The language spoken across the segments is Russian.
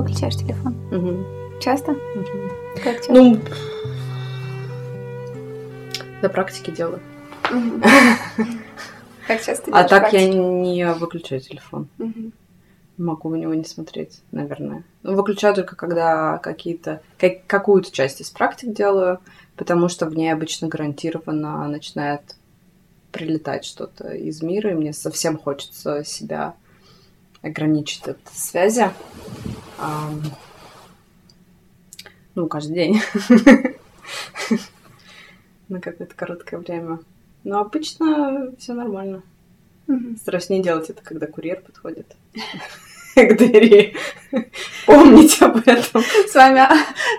выключаешь телефон? Мгм. Часто? Мгм. Как часто? Ну, на практике делаю. Как часто А так я не выключаю телефон. Могу в него не смотреть, наверное. Ну, выключаю только когда какие-то как- какую-то часть из практик делаю, потому что в ней обычно гарантированно начинает прилетать что-то из мира, и мне совсем хочется себя ограничить от связи. Ам, Ну, каждый день. На какое-то короткое время. Но обычно все нормально. Стараюсь не делать это, когда курьер подходит к двери. Помните об этом. С вами,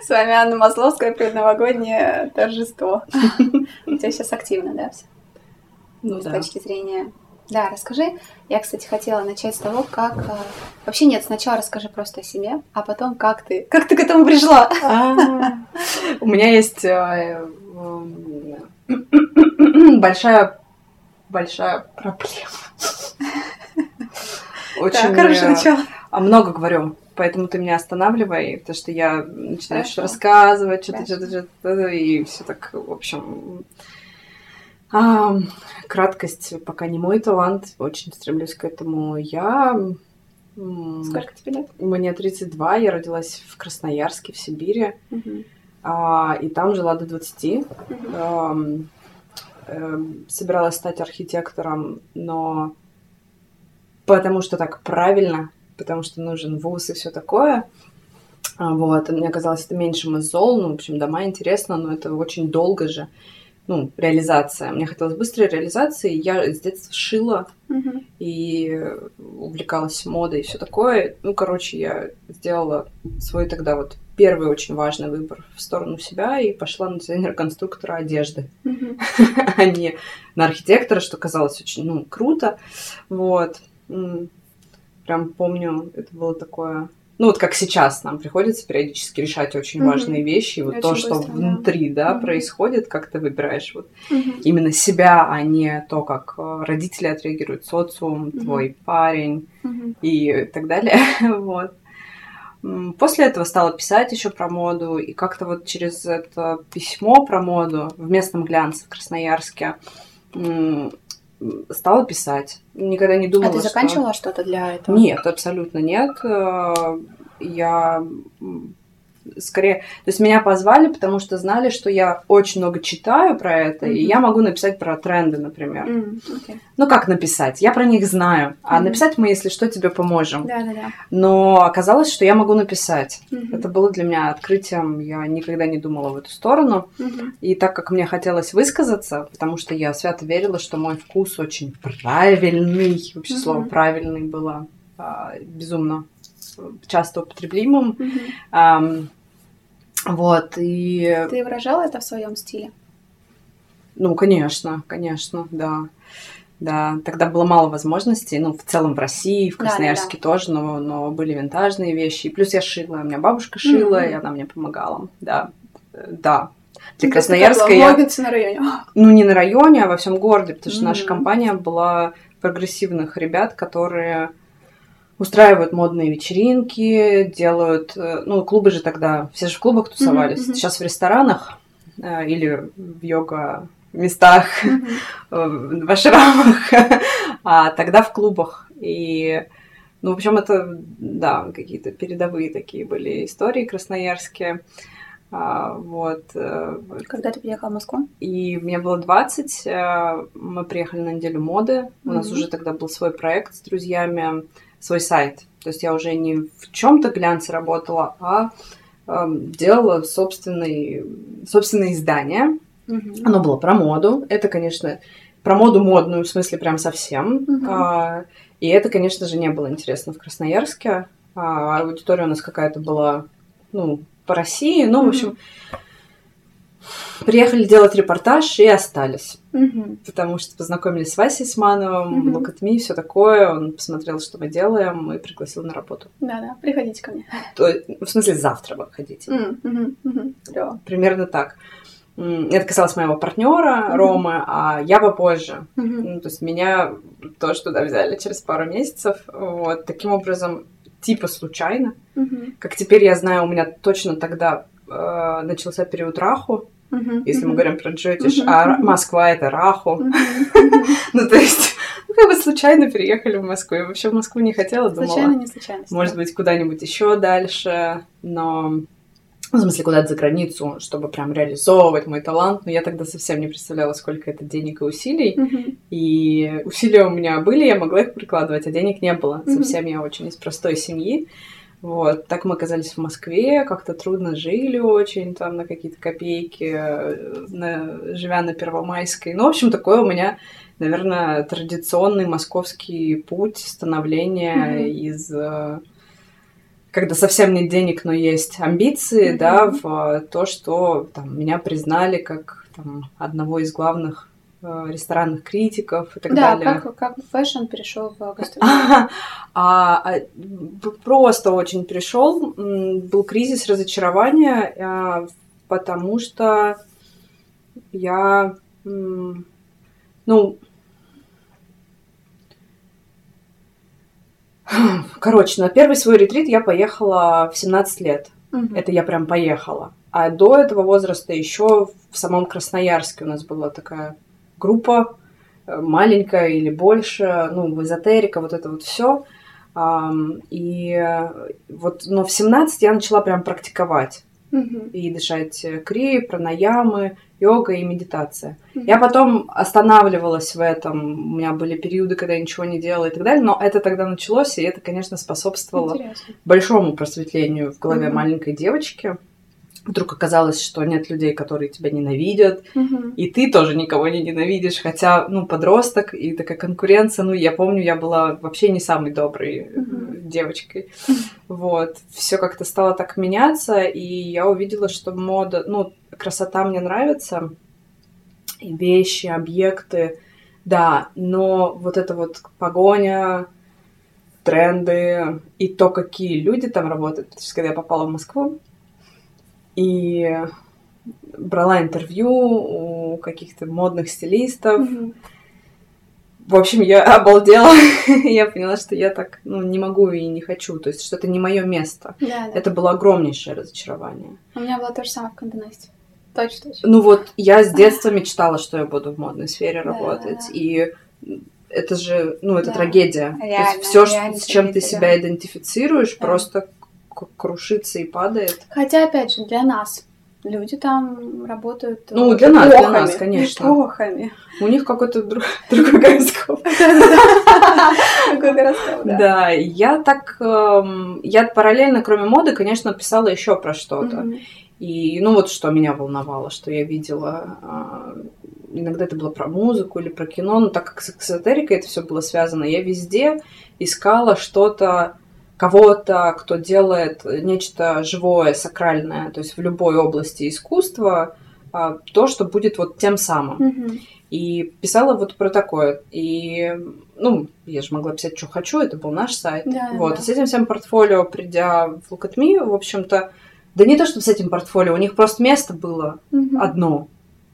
с вами Анна Масловская, предновогоднее торжество. У тебя сейчас активно, да, все? Ну с да. точки зрения... Да, расскажи. Я, кстати, хотела начать с того, как... э, Вообще нет, сначала расскажи просто о себе, а потом как ты, как ты к этому пришла. А, У меня есть э, м, большая большая проблема. Очень хорошее начало. а много говорю, поэтому ты меня останавливай, потому что я начинаю что-то рассказывать, что-то, что-то, что-то, и все так, в общем... а, краткость пока не мой талант, очень стремлюсь к этому. Я... Сколько тебе лет? Мне 32, я родилась в Красноярске, в Сибири, Мгм. а, и там жила до 20. Мгм. Ам, эм, собиралась стать архитектором, но потому что так правильно, потому что нужен вуз и все такое. А, Вот, и мне казалось, это меньшим из зол. Ну, в общем, дома интересно, но это очень долго же. Ну, реализация. Мне хотелось быстрой реализации. Я с детства шила Мгм. и увлекалась модой и все такое. Ну, короче, я сделала свой тогда вот первый очень важный выбор в сторону себя и пошла на дизайнера-конструктора одежды, а не на архитектора, что казалось очень, ну, круто. Вот. Прям помню, это было такое... Ну, вот как сейчас нам приходится периодически решать очень Мгм. важные вещи. И вот то, Очень что быстро, да. внутри, да, Мгм. происходит, как ты выбираешь вот Мгм. именно себя, а не то, как э, родители отреагируют, социум, Мгм. твой парень Мгм. и так далее. Вот. После этого стала писать еще про моду, и как-то вот через это письмо про моду в местном глянце в Красноярске стала писать. Никогда не думала, А ты что- заканчивала что-то для этого? нет, абсолютно нет. Э, Я скорее... То есть меня позвали, потому что знали, что я очень много читаю про это, и Мгм. я могу написать про тренды, например. М, окей. Ну, как написать? Я про них знаю. А Мгм. написать мы, если что, тебе поможем. Да-да-да. Но оказалось, что я могу написать. Мгм. Это было для меня открытием. Я никогда не думала в эту сторону. Мгм. И так как мне хотелось высказаться, потому что я свято верила, что мой вкус очень правильный, вообще Мгм. слово правильный было а, безумно часто употребимым. Мгм. Ам, вот, и, Ты выражала это в своем стиле? ну, конечно, конечно, да. Да, тогда было мало возможностей, ну, в целом в России, в. Красноярске тоже, но, но были винтажные вещи. И плюс я шила, у меня бабушка шила, Мгм. и она мне помогала, да. Да. Для Ну, Красноярска я... на районе. Ну, не на районе, а во всем городе, потому что наша Мгм. компания была прогрессивных ребят, которые устраивают модные вечеринки, делают... э, Ну, клубы же тогда... Все же в клубах тусовались. мгм. Сейчас в ресторанах э, или в йога-местах, Мгм. э, в ашрамах, а тогда в клубах. И, ну, в общем, это, да, какие-то передовые такие были истории красноярские. А, Вот. э, Когда ты приехала в Москву? и мне было 20, э, мы приехали на неделю моды. У нас уже тогда был свой проект с друзьями, свой сайт. То есть я уже не в чем-то глянце работала, а эм, делала собственный, собственное издание. Мгм. Оно было про моду. Это, конечно, про моду модную, в смысле, прям совсем. Мгм. А, И это, конечно же, не было интересно в Красноярске. А аудитория у нас какая-то была, ну, по России. Ну, в Мгм. общем, приехали делать репортаж и остались. Мгм. Потому что познакомились с Васей Смановым. Look at Me, все такое. Он посмотрел, что мы делаем, и пригласил на работу. Да-да, приходите ко мне. То, в смысле, завтра вы мгм, мгм. Клёво. Примерно так. Это касалось моего партнера. Ромы, а я попозже. Мгм. Ну, то есть меня тоже туда взяли через пару месяцев. Вот таким образом типа случайно. Мгм. Как теперь я знаю, у меня точно тогда э, начался период Раху, Мгм. если мы говорим про Джотиш, Мгм. а. Москва это Раху. Ну, то есть, ну, как бы случайно переехали в Москву. Я вообще в Москву не хотела, думала, Случайно, не случайно. может быть, куда-нибудь еще дальше, но... ну, В смысле, куда-то за границу, чтобы прям реализовывать мой талант. Но я тогда совсем не представляла, сколько это денег и усилий. Мгм. И усилия у меня были, я могла их прикладывать, а денег не было. Мгм. Совсем я очень из простой семьи. Вот, так мы оказались в Москве, как-то трудно жили очень, там, на какие-то копейки, э, на- живя на Первомайской. Ну, в общем, такой у меня, наверное, традиционный московский путь становления Мгм. из... э, Когда совсем нет денег, но есть амбиции, Мгм. да, в то, что там, меня признали как там, одного из главных ресторанных критиков и так Да, далее. как, как fashion перешел в гастрономию. А, а, просто очень пришел, м, был кризис разочарования, а, потому что я, ну, короче, на первый свой ретрит я поехала в 17 лет. Это я прям поехала. А до этого возраста еще в самом Красноярске у нас была такая группа, э, маленькая или больше, ну, эзотерика, вот это вот все. И э, вот, но в 17 я начала прям практиковать Мгм. и дышать кри, пранаямы, йога и медитация. Мгм. Я потом останавливалась в этом, у меня были периоды, когда я ничего не делала и так далее, но это тогда началось, и это, конечно, способствовало Интересно. большому просветлению в голове Мгм. маленькой девочки. Вдруг оказалось, что нет людей, которые тебя ненавидят, Мгм. и ты тоже никого не ненавидишь, хотя, ну, подросток и такая конкуренция, ну, я помню, я была вообще не самой доброй Мгм. девочкой. Вот, все как-то стало так меняться, и я увидела, что мода, ну, красота мне нравится, и вещи, объекты, да, но вот эта вот погоня, тренды и то, какие люди там работают. Потому что когда я попала в Москву и брала интервью у каких-то модных стилистов, Мгм. в общем, я обалдела. я поняла, что я так ну, не могу и не хочу. То есть, что это не мое место. Да, да. Это было огромнейшее разочарование. У меня было то же самое в Канденесте. Точно, точно. Ну вот, я с детства мечтала, что я буду в модной сфере Да, работать. да. И это же, ну, это Да. трагедия. Реально, все, реально с чем ты себя да. идентифицируешь, Да. просто крушится и падает. Хотя, опять же, для нас люди там работают Ну, э, для нас, для нас, конечно. Эпохами. У них какой-то друг- другой гороскоп. Какой гороскоп, да. Да, я так... эм, Я параллельно, кроме моды, конечно, писала еще про что-то. И, ну, вот что меня волновало, что я видела. а, Иногда это было про музыку или про кино, но так как с экзотерикой это все было связано, я везде искала что-то, кого-то, кто делает нечто живое, сакральное, то есть в любой области искусства, а, то, что будет вот тем самым. Мгм. И писала вот про такое. И, ну, я же могла писать, что хочу, это был наш сайт. Да, вот. да. И с этим всем портфолио, придя в Look at Me, в общем-то, да не то, чтобы с этим портфолио, у них просто место было Мгм. одно.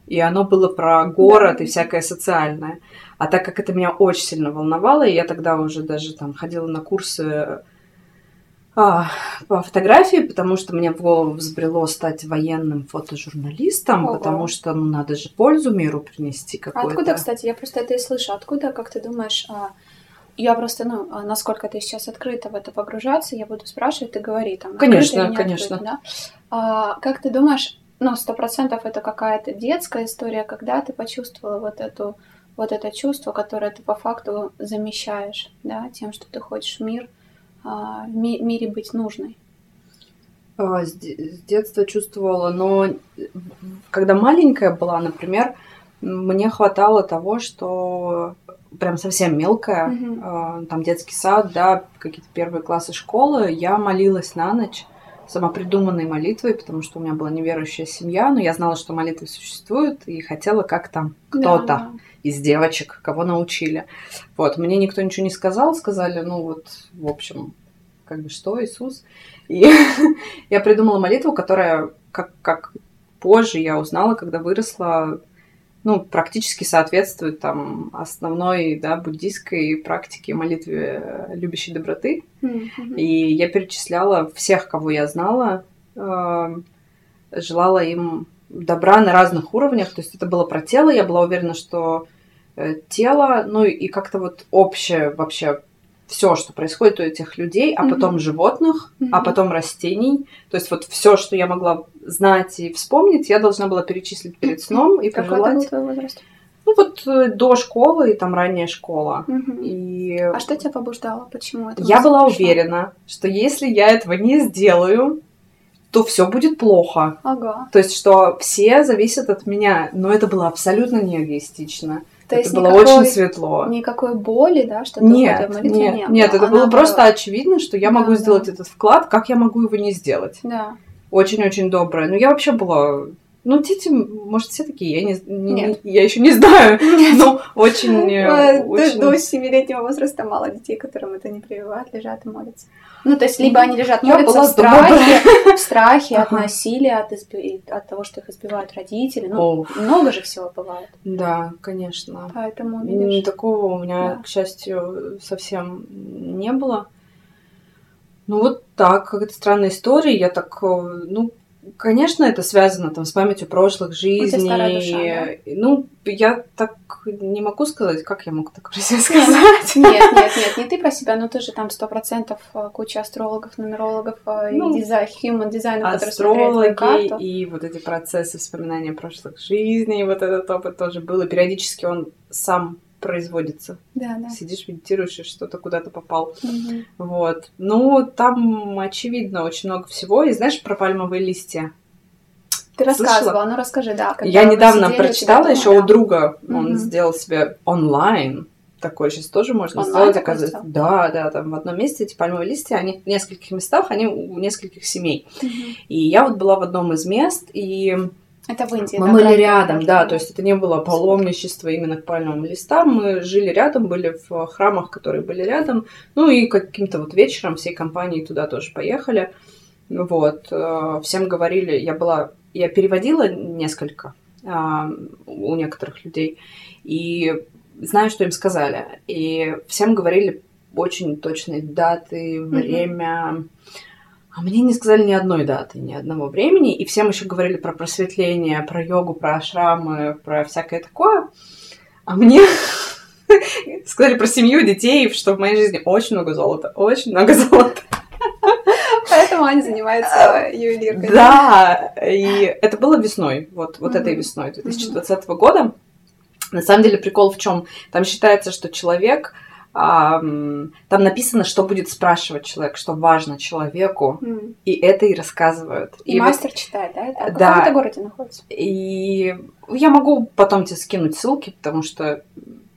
И оно было про город Да. и всякое социальное. А так как это меня очень сильно волновало, и я тогда уже даже там ходила на курсы а, по фотографии, потому что мне в голову взбрело стать военным фотожурналистом, Ого. потому что ну, надо же пользу миру принести А какую-то. откуда, кстати, я просто это и слышу. Откуда, как ты думаешь, а, я просто, ну, насколько ты сейчас открыта в это погружаться, я буду спрашивать, ты говори там. открыто Конечно, конечно. открыто, да? А, как ты думаешь, ну, сто процентов это какая-то детская история, когда ты почувствовала вот эту вот это чувство, которое ты по факту замещаешь, да, тем, что ты хочешь мир, в ми- мире быть нужной. А, С де- с детства чувствовала, но когда маленькая была, например, мне хватало того, что прям совсем мелкая, а, там детский сад, да, какие-то первые классы школы, я молилась на ночь самопридуманной молитвой, потому что у меня была неверующая семья, но я знала, что молитвы существуют, и хотела как там кто-то Да. Из девочек, кого научили. Вот, мне никто ничего не сказал, сказали, ну вот, в общем, как бы что, Иисус. И я придумала молитву, которая, как, как позже я узнала, когда выросла, ну, практически соответствует там основной, да, буддийской практике молитве любящей доброты. Мгм. И я перечисляла всех, кого я знала, э, желала им добра на разных уровнях. То есть это было про тело. Я была уверена, что тело, ну и как-то вот общее вообще все, что происходит у этих людей, а Мгм. потом животных, а Мгм. потом растений. То есть вот все, что я могла знать и вспомнить, я должна была перечислить перед сном и Какой это был пожелать. твой возраст? Ну вот э, до школы и там ранняя школа. Мгм. И А что тебя побуждало? Почему это? я была пришла? уверена, что если я этого не сделаю, то все будет плохо. Ага. То есть, что все зависят от меня. Но это было абсолютно не эгоистично. То это есть было никакой- очень светло. Никакой боли, да, что ты Нет, в молитву, нет, не нет, это было просто очевидно, что я Да, могу да. сделать этот вклад, как я могу его не сделать. Да. Очень-очень добрая. Но я вообще была... Ну, дети, может, все такие, я, не, не- Нет. я еще не знаю, но очень... э, До, очень- до 7-летнего возраста мало детей, которым это не прививают, лежат и молятся. Ну, то есть, либо они лежат, молятся в страхе, в страхе от насилия, от, изби- от того, что их избивают родители. Ну, О, много же всего бывает. да, конечно. Поэтому, видишь, Такого у меня, Да. к счастью, совсем не было. Ну вот так, какая-то странная история. Я так, э, ну, конечно, это связано там с памятью прошлых жизней. душа, Ну, я так не могу сказать, как я могу так про себя сказать. Нет, нет, нет, не ты про себя, но ты же там сто процентов э, куча астрологов, нумерологов э, Ну, и дизайн, human твою Астрологи карту. и вот эти процессы вспоминания прошлых жизней, вот этот опыт тоже был. И периодически он сам производится. Да, да. Сидишь, медитируешь, и что-то куда-то попал. Мгм. Вот. Ну, там, очевидно, очень много всего. И знаешь про пальмовые листья? Ты Слышала? рассказывала, ну расскажи, да. Я недавно сидели прочитала еще да. у друга. Он Мгм. сделал себе онлайн. Такое сейчас тоже можно Онлайн сделать, оказывается. Да, да, там в одном месте эти пальмовые листья, они в нескольких местах, они у нескольких семей. Мгм. И я вот была в одном из мест, и Это в Индии. мы да, были правда, рядом, да, то есть это не было паломничество именно к пальмовым листам, мы жили рядом, были в храмах, которые были рядом, ну и каким-то вот вечером всей компанией туда тоже поехали, вот, э, всем говорили, я была, я переводила несколько а, у некоторых людей, и знаю, что им сказали, и всем говорили очень точные даты, время, а мне не сказали ни одной даты, ни одного времени, и всем еще говорили про просветление, про йогу, про ашрамы, про всякое такое. А мне сказали про семью, детей, что в моей жизни очень много золота, очень много золота. Поэтому они занимаются ювелиркой. Да, и это было весной, вот, вот Мгм. этой весной 2020 года. На самом деле прикол в чем? Там считается, что человек, там написано, что будет спрашивать человек, что важно человеку, М. и это и рассказывают. И, вот- мастер читает, да? Это? А в Да. каком это городе находится? И я могу потом тебе скинуть ссылки, потому что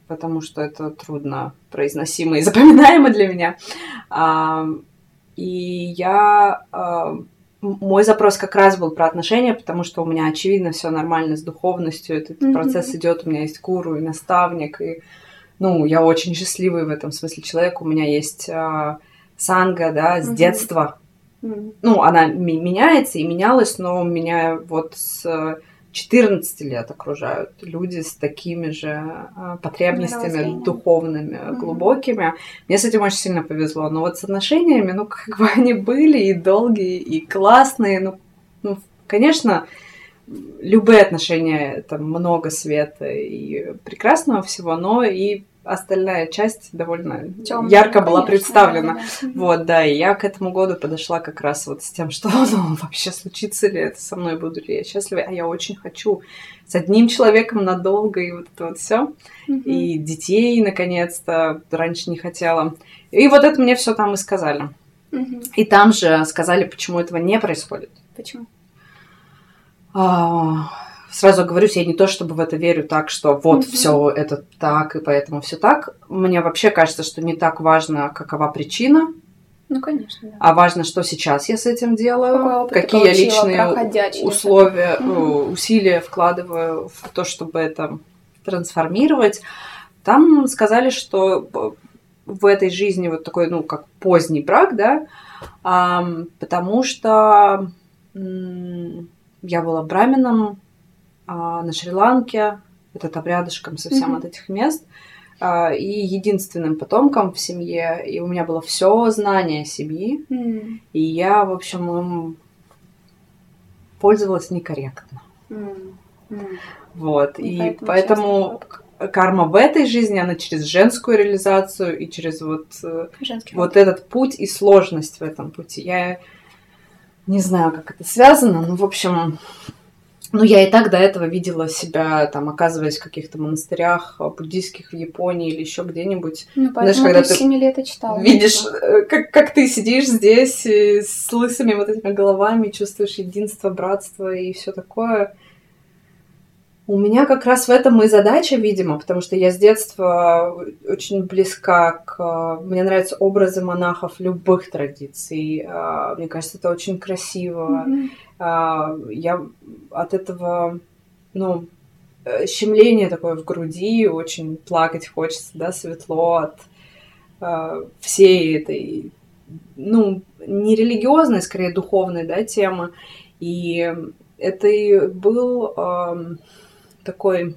потому что это трудно произносимо и запоминаемо для меня. И я... Мой запрос как раз был про отношения, потому что у меня, очевидно, все нормально с духовностью. Этот Мгм. процесс идет. У меня есть гуру и наставник. И, ну, я очень счастливый в этом смысле человек. У меня есть а, санга, да, с Мгм. детства М. ну, она меняется и менялась, но меня вот с 14 лет окружают люди с такими же а, потребностями духовными, Мгм. глубокими. Мне с этим очень сильно повезло. Но вот с отношениями, ну, как бы они были и долгие, и классные. Ну, ну конечно, любые отношения — это много света и прекрасного всего, но и остальная часть довольно Тёмная, ярко была конечно, представлена. да. Вот, да, и я к этому году подошла как раз вот с тем, что ну, вообще случится ли это со мной, буду ли я счастлива, а я очень хочу с одним человеком надолго, и вот это вот все. Мгм. И детей, наконец-то, раньше не хотела. И вот это мне все там и сказали. Мгм. И там же сказали, почему этого не происходит. Почему? А, Сразу говорю, я не то чтобы в это верю так, что вот Мгм. все это так, и поэтому все так. Мне вообще кажется, что не так важно, какова причина, Ну, конечно, да. а важно, что сейчас я с этим делаю, какие я личные условия, э, усилия вкладываю в то, чтобы это трансформировать. Там сказали, что п- в этой жизни вот такой, ну, как поздний брак, да, потому что я была браменом на Шри-Ланке. это рядышком совсем Мгм. от этих мест. А, И единственным потомком в семье, и у меня было все знание семьи, М, и я, в общем, им пользовалась некорректно. м, м. Вот. И И поэтому поэтому карма в этой жизни, она через женскую реализацию и через вот, э, Женский вот этот путь и сложность в этом пути. Я не знаю, как это связано, но, в общем, ну, я и так до этого видела себя, там, оказываясь в каких-то монастырях э, буддийских в Японии или еще где-нибудь. Ну, Знаешь, поэтому когда ты ты с 7 лет и читала. Видишь, э, как, как ты сидишь здесь э, с лысыми вот этими головами, чувствуешь единство, братство и все такое. У меня как раз в этом и задача, видимо, потому что я с детства очень близка к... Мне нравятся образы монахов любых традиций. Мне кажется, это очень красиво. Мгм. А, Я от этого, ну, э, щемление такое в груди, очень плакать хочется, да, светло от э, всей этой, ну, не религиозной, скорее духовной, да, темы. И это и был эм, такой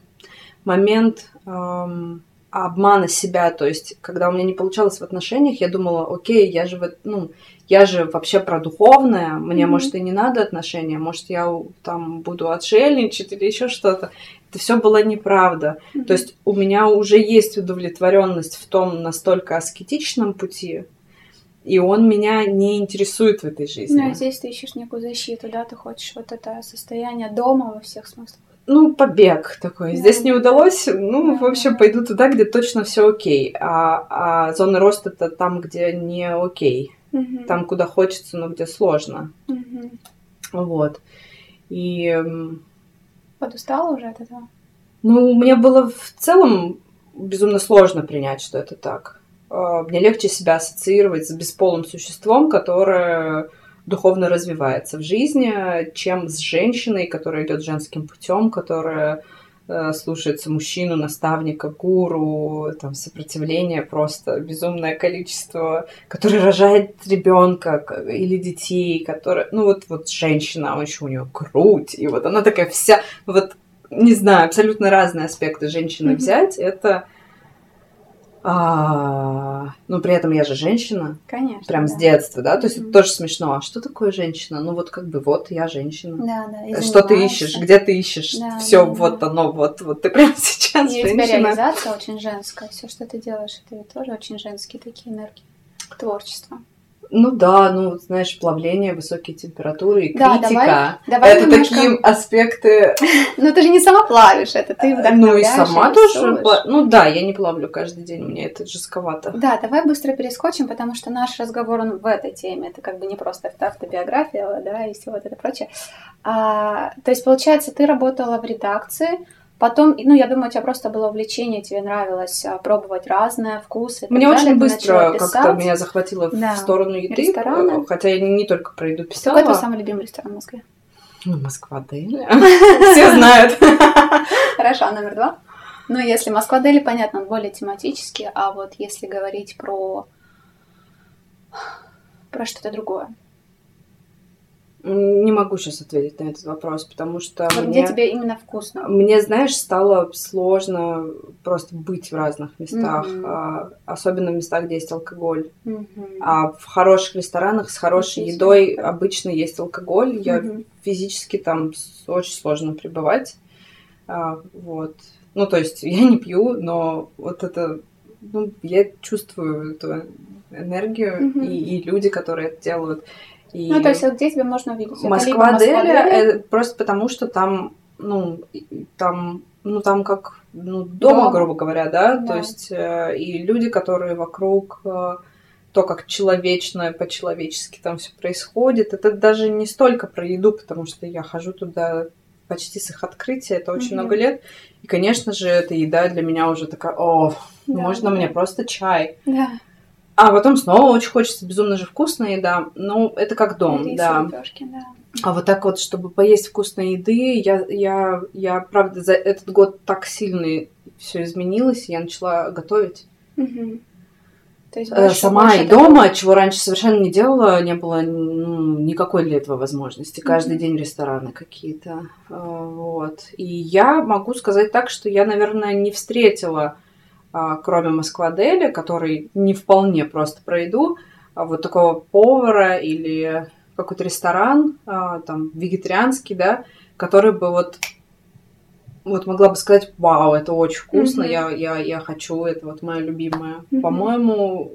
момент эм, обмана себя, то есть, когда у меня не получалось в отношениях, я думала, окей, я же, ну, я же вообще про духовное, мне, Мгм. может, и не надо отношения, может, я там буду отшельничать или еще что-то. Это все было неправда. Мгм. То есть у меня уже есть удовлетворенность в том настолько аскетичном пути, и он меня не интересует в этой жизни. Ну, и здесь ты ищешь некую защиту, да, ты хочешь вот это состояние дома во всех смыслах. Ну, побег такой. Да. Здесь не удалось, ну, в Да. общем, пойду туда, где точно все окей. А, а зона роста это там, где не окей. Мгм. Там, куда хочется, но где сложно. Мгм. Вот. И, Подустала уже от этого? ну, мне было в целом безумно сложно принять, что это так. А, Мне легче себя ассоциировать с бесполым существом, которое духовно развивается в жизни, чем с женщиной, которая идет женским путем, которая слушается мужчину, наставника, гуру, там сопротивление просто безумное количество, который рожает ребенка или детей, который, ну вот вот женщина, а еще у нее грудь, и вот она такая вся, вот не знаю, абсолютно разные аспекты женщины Мгм. взять, это а, ну, при этом я же женщина, Конечно. прям с да. детства, да, то есть это Мгм. тоже смешно. А что такое женщина? Ну, вот как бы вот я женщина. Да, да. и Что ты ищешь? Где ты ищешь? Да, Все, да, вот да. оно, вот, вот ты прямо сейчас И у тебя женщина. реализация очень женская. Все, что ты делаешь, это тоже очень женские такие энергии. Творчество. Ну да, ну, знаешь, плавление, высокие температуры и Да, критика. Давай это немножко- такие аспекты. Ну ты же не сама плавишь это, ты Ну и сама и тоже. Ну да, я не плавлю каждый день, мне это жестковато. Да, давай быстро перескочим, потому что наш разговор он в этой теме. Это как бы не просто авто- автобиография, да, и все вот это прочее. А, то есть, получается, ты работала в редакции, потом, ну, я думаю, у тебя просто было увлечение, тебе нравилось а, пробовать разные вкусы. Мне далее, очень ты быстро как-то меня захватило Да. в сторону еды, Рестораны. хотя я не, не только про еду писала. Какой твой самый любимый ресторан в Москве? Ну, Москва Дели. Все знают. Хорошо, а номер два? Ну, если Москва Дели, понятно, он более тематический, а вот если говорить про про что-то другое. Не могу сейчас ответить на этот вопрос, потому что Вот мне, где тебе именно вкусно? мне, знаешь, стало сложно просто быть в разных местах, Мгм. а, особенно в местах, где есть алкоголь. Мгм. А в хороших ресторанах с хорошей Есть едой обычно есть алкоголь. Я Мгм. физически там очень сложно пребывать. А, вот. Ну, то есть я не пью, но вот это, ну, я чувствую эту энергию Мгм. и, и люди, которые это делают. И Ну, то есть, вот где тебя можно увидеть? Москва Дели это просто потому, что там, ну, там, ну, там как, ну, дома, Дома. грубо говоря, да, Да. то есть э, и люди, которые вокруг, э, то, как человечно, по-человечески там все происходит, это даже не столько про еду, потому что я хожу туда почти с их открытия, это очень Мгм. много лет, и, конечно же, эта еда для меня уже такая, о, Да, можно да. мне просто чай. Да. А потом снова очень хочется безумно же вкусная еда. Ну, это как дом, Рис, да. лепёшки, да. А вот так вот, чтобы поесть вкусной еды, я, я, я правда, за этот год так сильно все изменилось, я начала готовить. Мгм. То есть Э, больше- сама больше и такого- дома, чего раньше совершенно не делала, не было ну, никакой для этого возможности. Каждый Мгм. день рестораны какие-то. Э, Вот. И я могу сказать так, что я, наверное, не встретила, кроме Москвадели, который не вполне просто про еду, а вот такого повара или какой-то ресторан, а, там, вегетарианский, да, который бы вот вот могла бы сказать, вау, это очень вкусно, Мгм. я, я, я хочу, это вот моя любимая. Мгм. По-моему,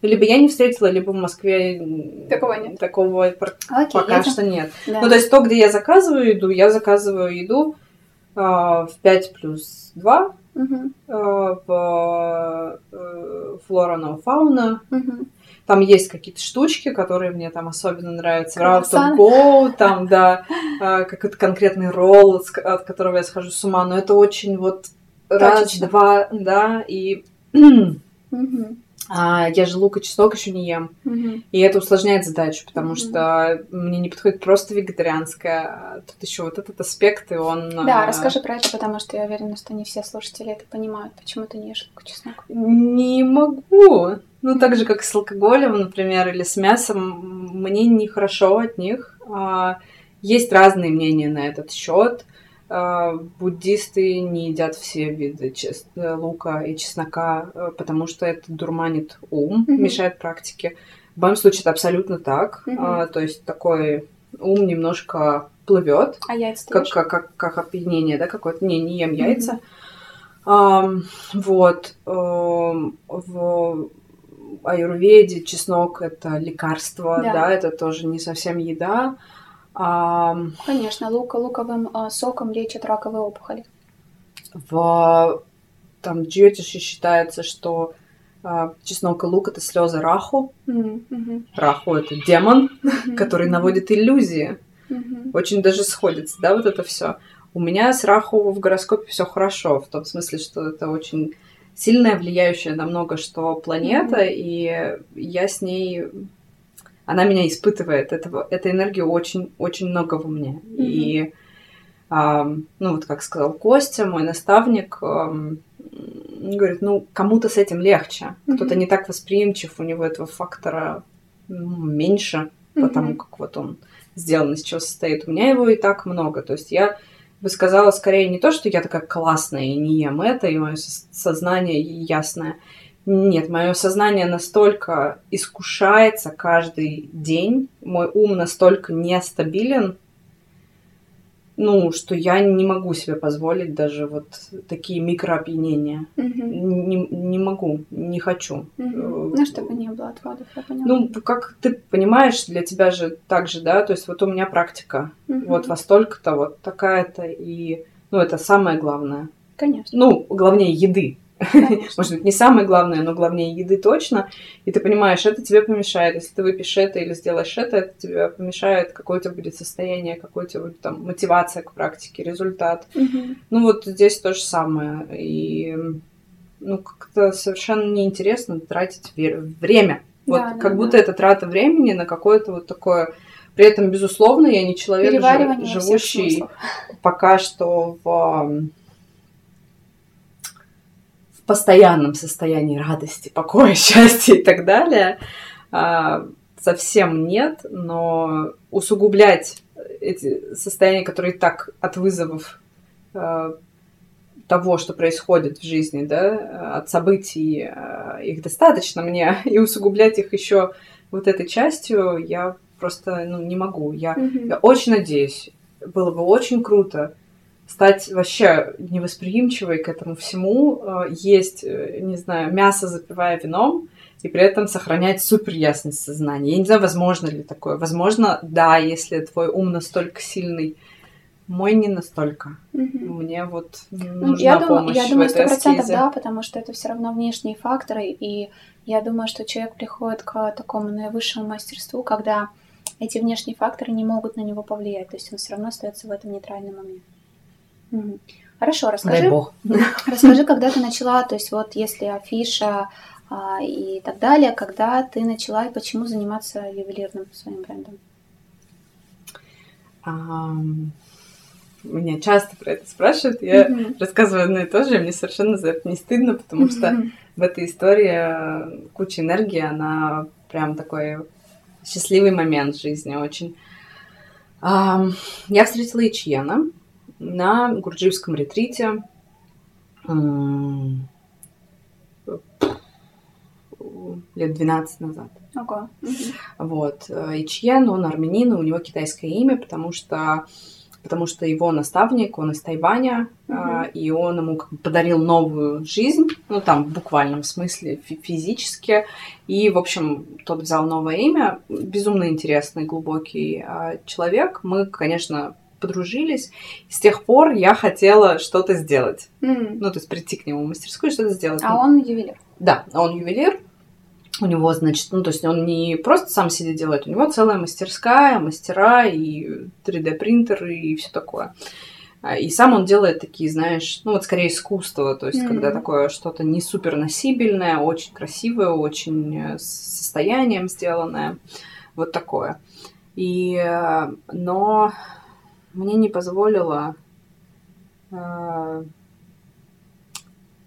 либо я не встретила, либо в Москве Такого нет. Такого Окей, пока я что нет. Да. Ну, то есть то, где я заказываю еду, я заказываю еду а, в 5 плюс 2 А, в э, Флора No Fauna. Там есть какие-то штучки, которые мне там особенно нравятся. Route to. Go, там, да, какой-то конкретный ролл, от которого я схожу с ума. Но это очень вот раз, два, да, и Мгм, а, я же лук и чеснок еще не ем. мгм. И это усложняет задачу, потому Мгм. что мне не подходит просто вегетарианское. а Тут еще вот этот аспект, и он... Да, а, расскажи про это, потому что я уверена, что не все слушатели это понимают. Почему ты не ешь лук и чеснок? Не могу. Ну, так же, как с алкоголем, например, или с мясом, мне нехорошо от них. А, Есть разные мнения на этот счет. Буддисты не едят все виды чес- э, лука и чеснока, э, потому что это дурманит ум, Мгм. мешает практике. В моем случае это абсолютно так. Мгм. А, То есть такой ум немножко плывет А яйца как, как, как, как опьянение, да, какое-то. Не, не ем яйца. Ам, вот. эм, в аюрведе чеснок это лекарство, Да. да. это тоже не совсем еда. Конечно, лука луковым а, соком лечат раковые опухоли. в там джиотише считается, что а, чеснок и лук это слезы раху. Мгм, Раху это демон, мгм, который наводит иллюзии. мгм. очень даже сходится, да, вот это все. У меня с Раху в гороскопе все хорошо, в том смысле, что это очень сильная, влияющая на много что планета, Мгм. и я с ней... Она меня испытывает. Этого, этой энергии очень, очень много во мне. И, ам, ну, вот как сказал Костя, мой наставник, ам, говорит, ну, кому-то с этим легче. Кто-то Мгм. не так восприимчив, у него этого фактора ну, меньше потому Мгм. как вот он сделан, из чего состоит. У меня его и так много. То есть я бы сказала скорее не то, что я такая классная и не ем это, и мое со- сознание ясное. Нет, мое сознание настолько искушается каждый день, мой ум настолько нестабилен, ну, что я не могу себе позволить даже вот такие микроопьянения. Мгм, Не, не могу, не хочу. мгм. Ну, чтобы не было отводов, я поняла. Ну, как ты понимаешь, для тебя же так же, да, то есть вот у меня практика, Мгм. вот во столько-то, вот такая-то, и, ну, это самое главное. Конечно, Ну, главнее еды. Конечно. Может быть, не самое главное, но главнее еды точно. И ты понимаешь, это тебе помешает. Если ты выпьешь это или сделаешь это, это тебе помешает, какое у тебя будет состояние, какой у тебя будет там мотивация к практике, результат. Ну, вот здесь то же самое. И, ну, как-то совершенно неинтересно тратить время. Вот Да, да, как да. будто это трата времени на какое-то вот такое... При этом, безусловно, я не человек, живущий пока что в постоянном состоянии радости, покоя, счастья и так далее. А, совсем нет, но усугублять эти состояния, которые так от вызовов а, того, что происходит в жизни, да, от событий, а, их достаточно мне, и усугублять их еще вот этой частью я просто ну, не могу. Я Мгм. я очень надеюсь, было бы очень круто стать вообще невосприимчивой к этому всему, э, есть, э, не знаю, мясо запивая вином, и при этом сохранять супер ясность сознания. Я не знаю, возможно ли такое. Возможно, да, если твой ум настолько сильный. Мой не настолько. Мгм. Мне вот Ну, нужна я думаю, помощь я в думаю, сто процентов да, потому что это все равно внешние факторы, и я думаю, что человек приходит к такому наивысшему мастерству, когда эти внешние факторы не могут на него повлиять, то есть он все равно остается в этом нейтральном уме. Хорошо, Дай расскажи, бог. расскажи, когда ты начала, то есть вот если афиша а, и так далее, когда ты начала и почему заниматься ювелирным своим брендом? Ам, меня часто про это спрашивают, я Мгм. рассказываю одно и то же, и мне совершенно за это не стыдно, потому что Мгм. в этой истории куча энергии, она прям такой счастливый момент в жизни очень. Ам, Я встретила Ичьена на Гурджиевском ретрите лет 12 назад. Ого. Мгм. Вот. Ичьен, он армянин, и у него китайское имя, потому что потому что его наставник, он из Тайваня, а, и он ему как бы подарил новую жизнь, ну там в буквальном смысле, фи- физически, и, в общем, тот взял новое имя, безумно интересный, глубокий а, человек, мы, конечно, подружились, и с тех пор я хотела что-то сделать, М. ну, то есть прийти к нему в мастерскую и что-то сделать. А он ювелир. Да, он ювелир. У него, значит, ну, то есть он не просто сам себе делает, у него целая мастерская, мастера и 3D-принтер и все такое. А, И сам он делает такие, знаешь, ну вот скорее искусство, то есть Мгм. когда такое что-то не супер носибельное, очень красивое, очень э, с состоянием сделанное, вот такое. И, э, но мне не позволило... э,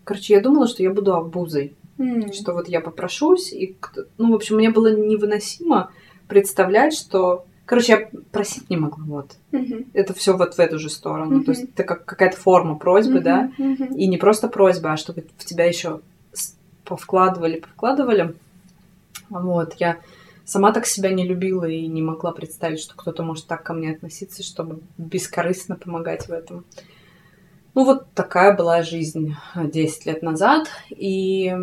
Короче, я думала, что я буду обузой М. что вот я попрошусь, и, ну, в общем, мне было невыносимо представлять, что... Короче, я просить не могла, вот. Мгм. Это все вот в эту же сторону. Мгм. То есть это как какая-то форма просьбы, да, Мгм. Мгм. и не просто просьба, а чтобы в тебя еще повкладывали, повкладывали. Вот, я сама так себя не любила и не могла представить, что кто-то может так ко мне относиться, чтобы бескорыстно помогать в этом. Ну, вот такая была жизнь э, 10 лет назад. И,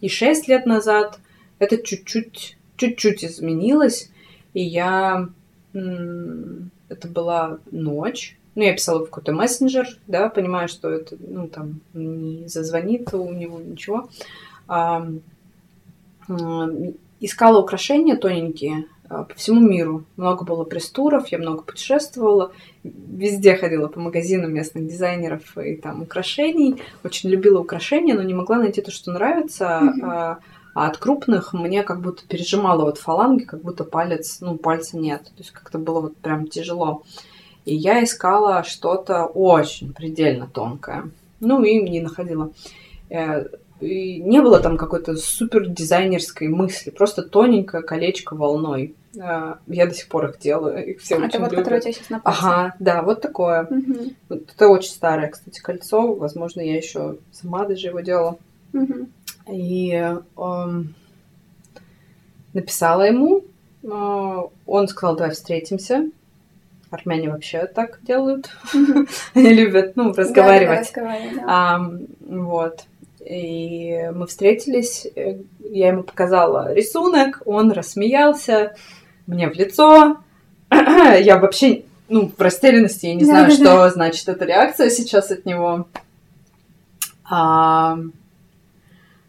и 6 лет назад это чуть-чуть, чуть-чуть изменилось. И я... Это была ночь. Ну, я писала в какой-то мессенджер, да, понимая, что это, ну, там, не зазвонит у него ничего. А, искала украшения тоненькие а, по всему миру. Много было пресс-туров, я много путешествовала. Везде ходила по магазинам местных дизайнеров и там украшений. Очень любила украшения, но не могла найти то, что нравится. Мгм. А, а от крупных мне как будто пережимало вот фаланги, как будто палец, ну, пальца нет. То есть как-то было вот прям тяжело. И я искала что-то очень предельно тонкое. Ну и не находила. И не было там какой-то супер дизайнерской мысли, просто тоненькое колечко волной. Э, Я до сих пор их делаю, их все Это очень вот, любят. которое у тебя сейчас на пальце. Ага, да, вот такое. Мгм. Вот Это очень старое, кстати, кольцо. Возможно, я еще сама даже его делала. Мгм. И эм, написала ему. э, Он сказал, давай встретимся. Армяне вообще так делают. Они любят, ну, разговаривать. разговаривать, да. Ам, вот. И мы встретились, э, я ему показала рисунок, он рассмеялся мне в лицо. Я вообще, ну, в растерянности, я не знаю, что значит эта реакция сейчас от него. А,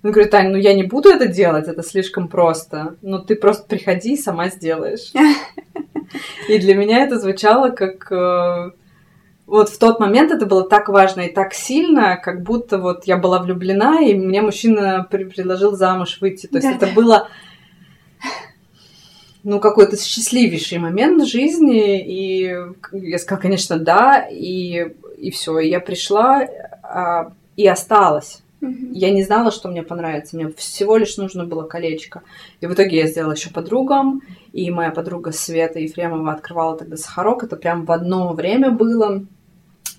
Он говорит, Тань, ну я не буду это делать, это слишком просто. Ну ты просто приходи и сама сделаешь. И для меня это звучало как... Вот в тот момент это было так важно и так сильно, как будто вот я была влюблена, и мне мужчина предложил замуж выйти. То есть Да-да. это было ну, какой-то счастливейший момент в жизни, и я сказала, конечно, да, и, и все, я пришла а, и осталась. Я не знала, что мне понравится. Мне всего лишь нужно было колечко. И в итоге я сделала еще подругам. И моя подруга Света Ефремова открывала тогда Сахарок. Это прям в одно время было.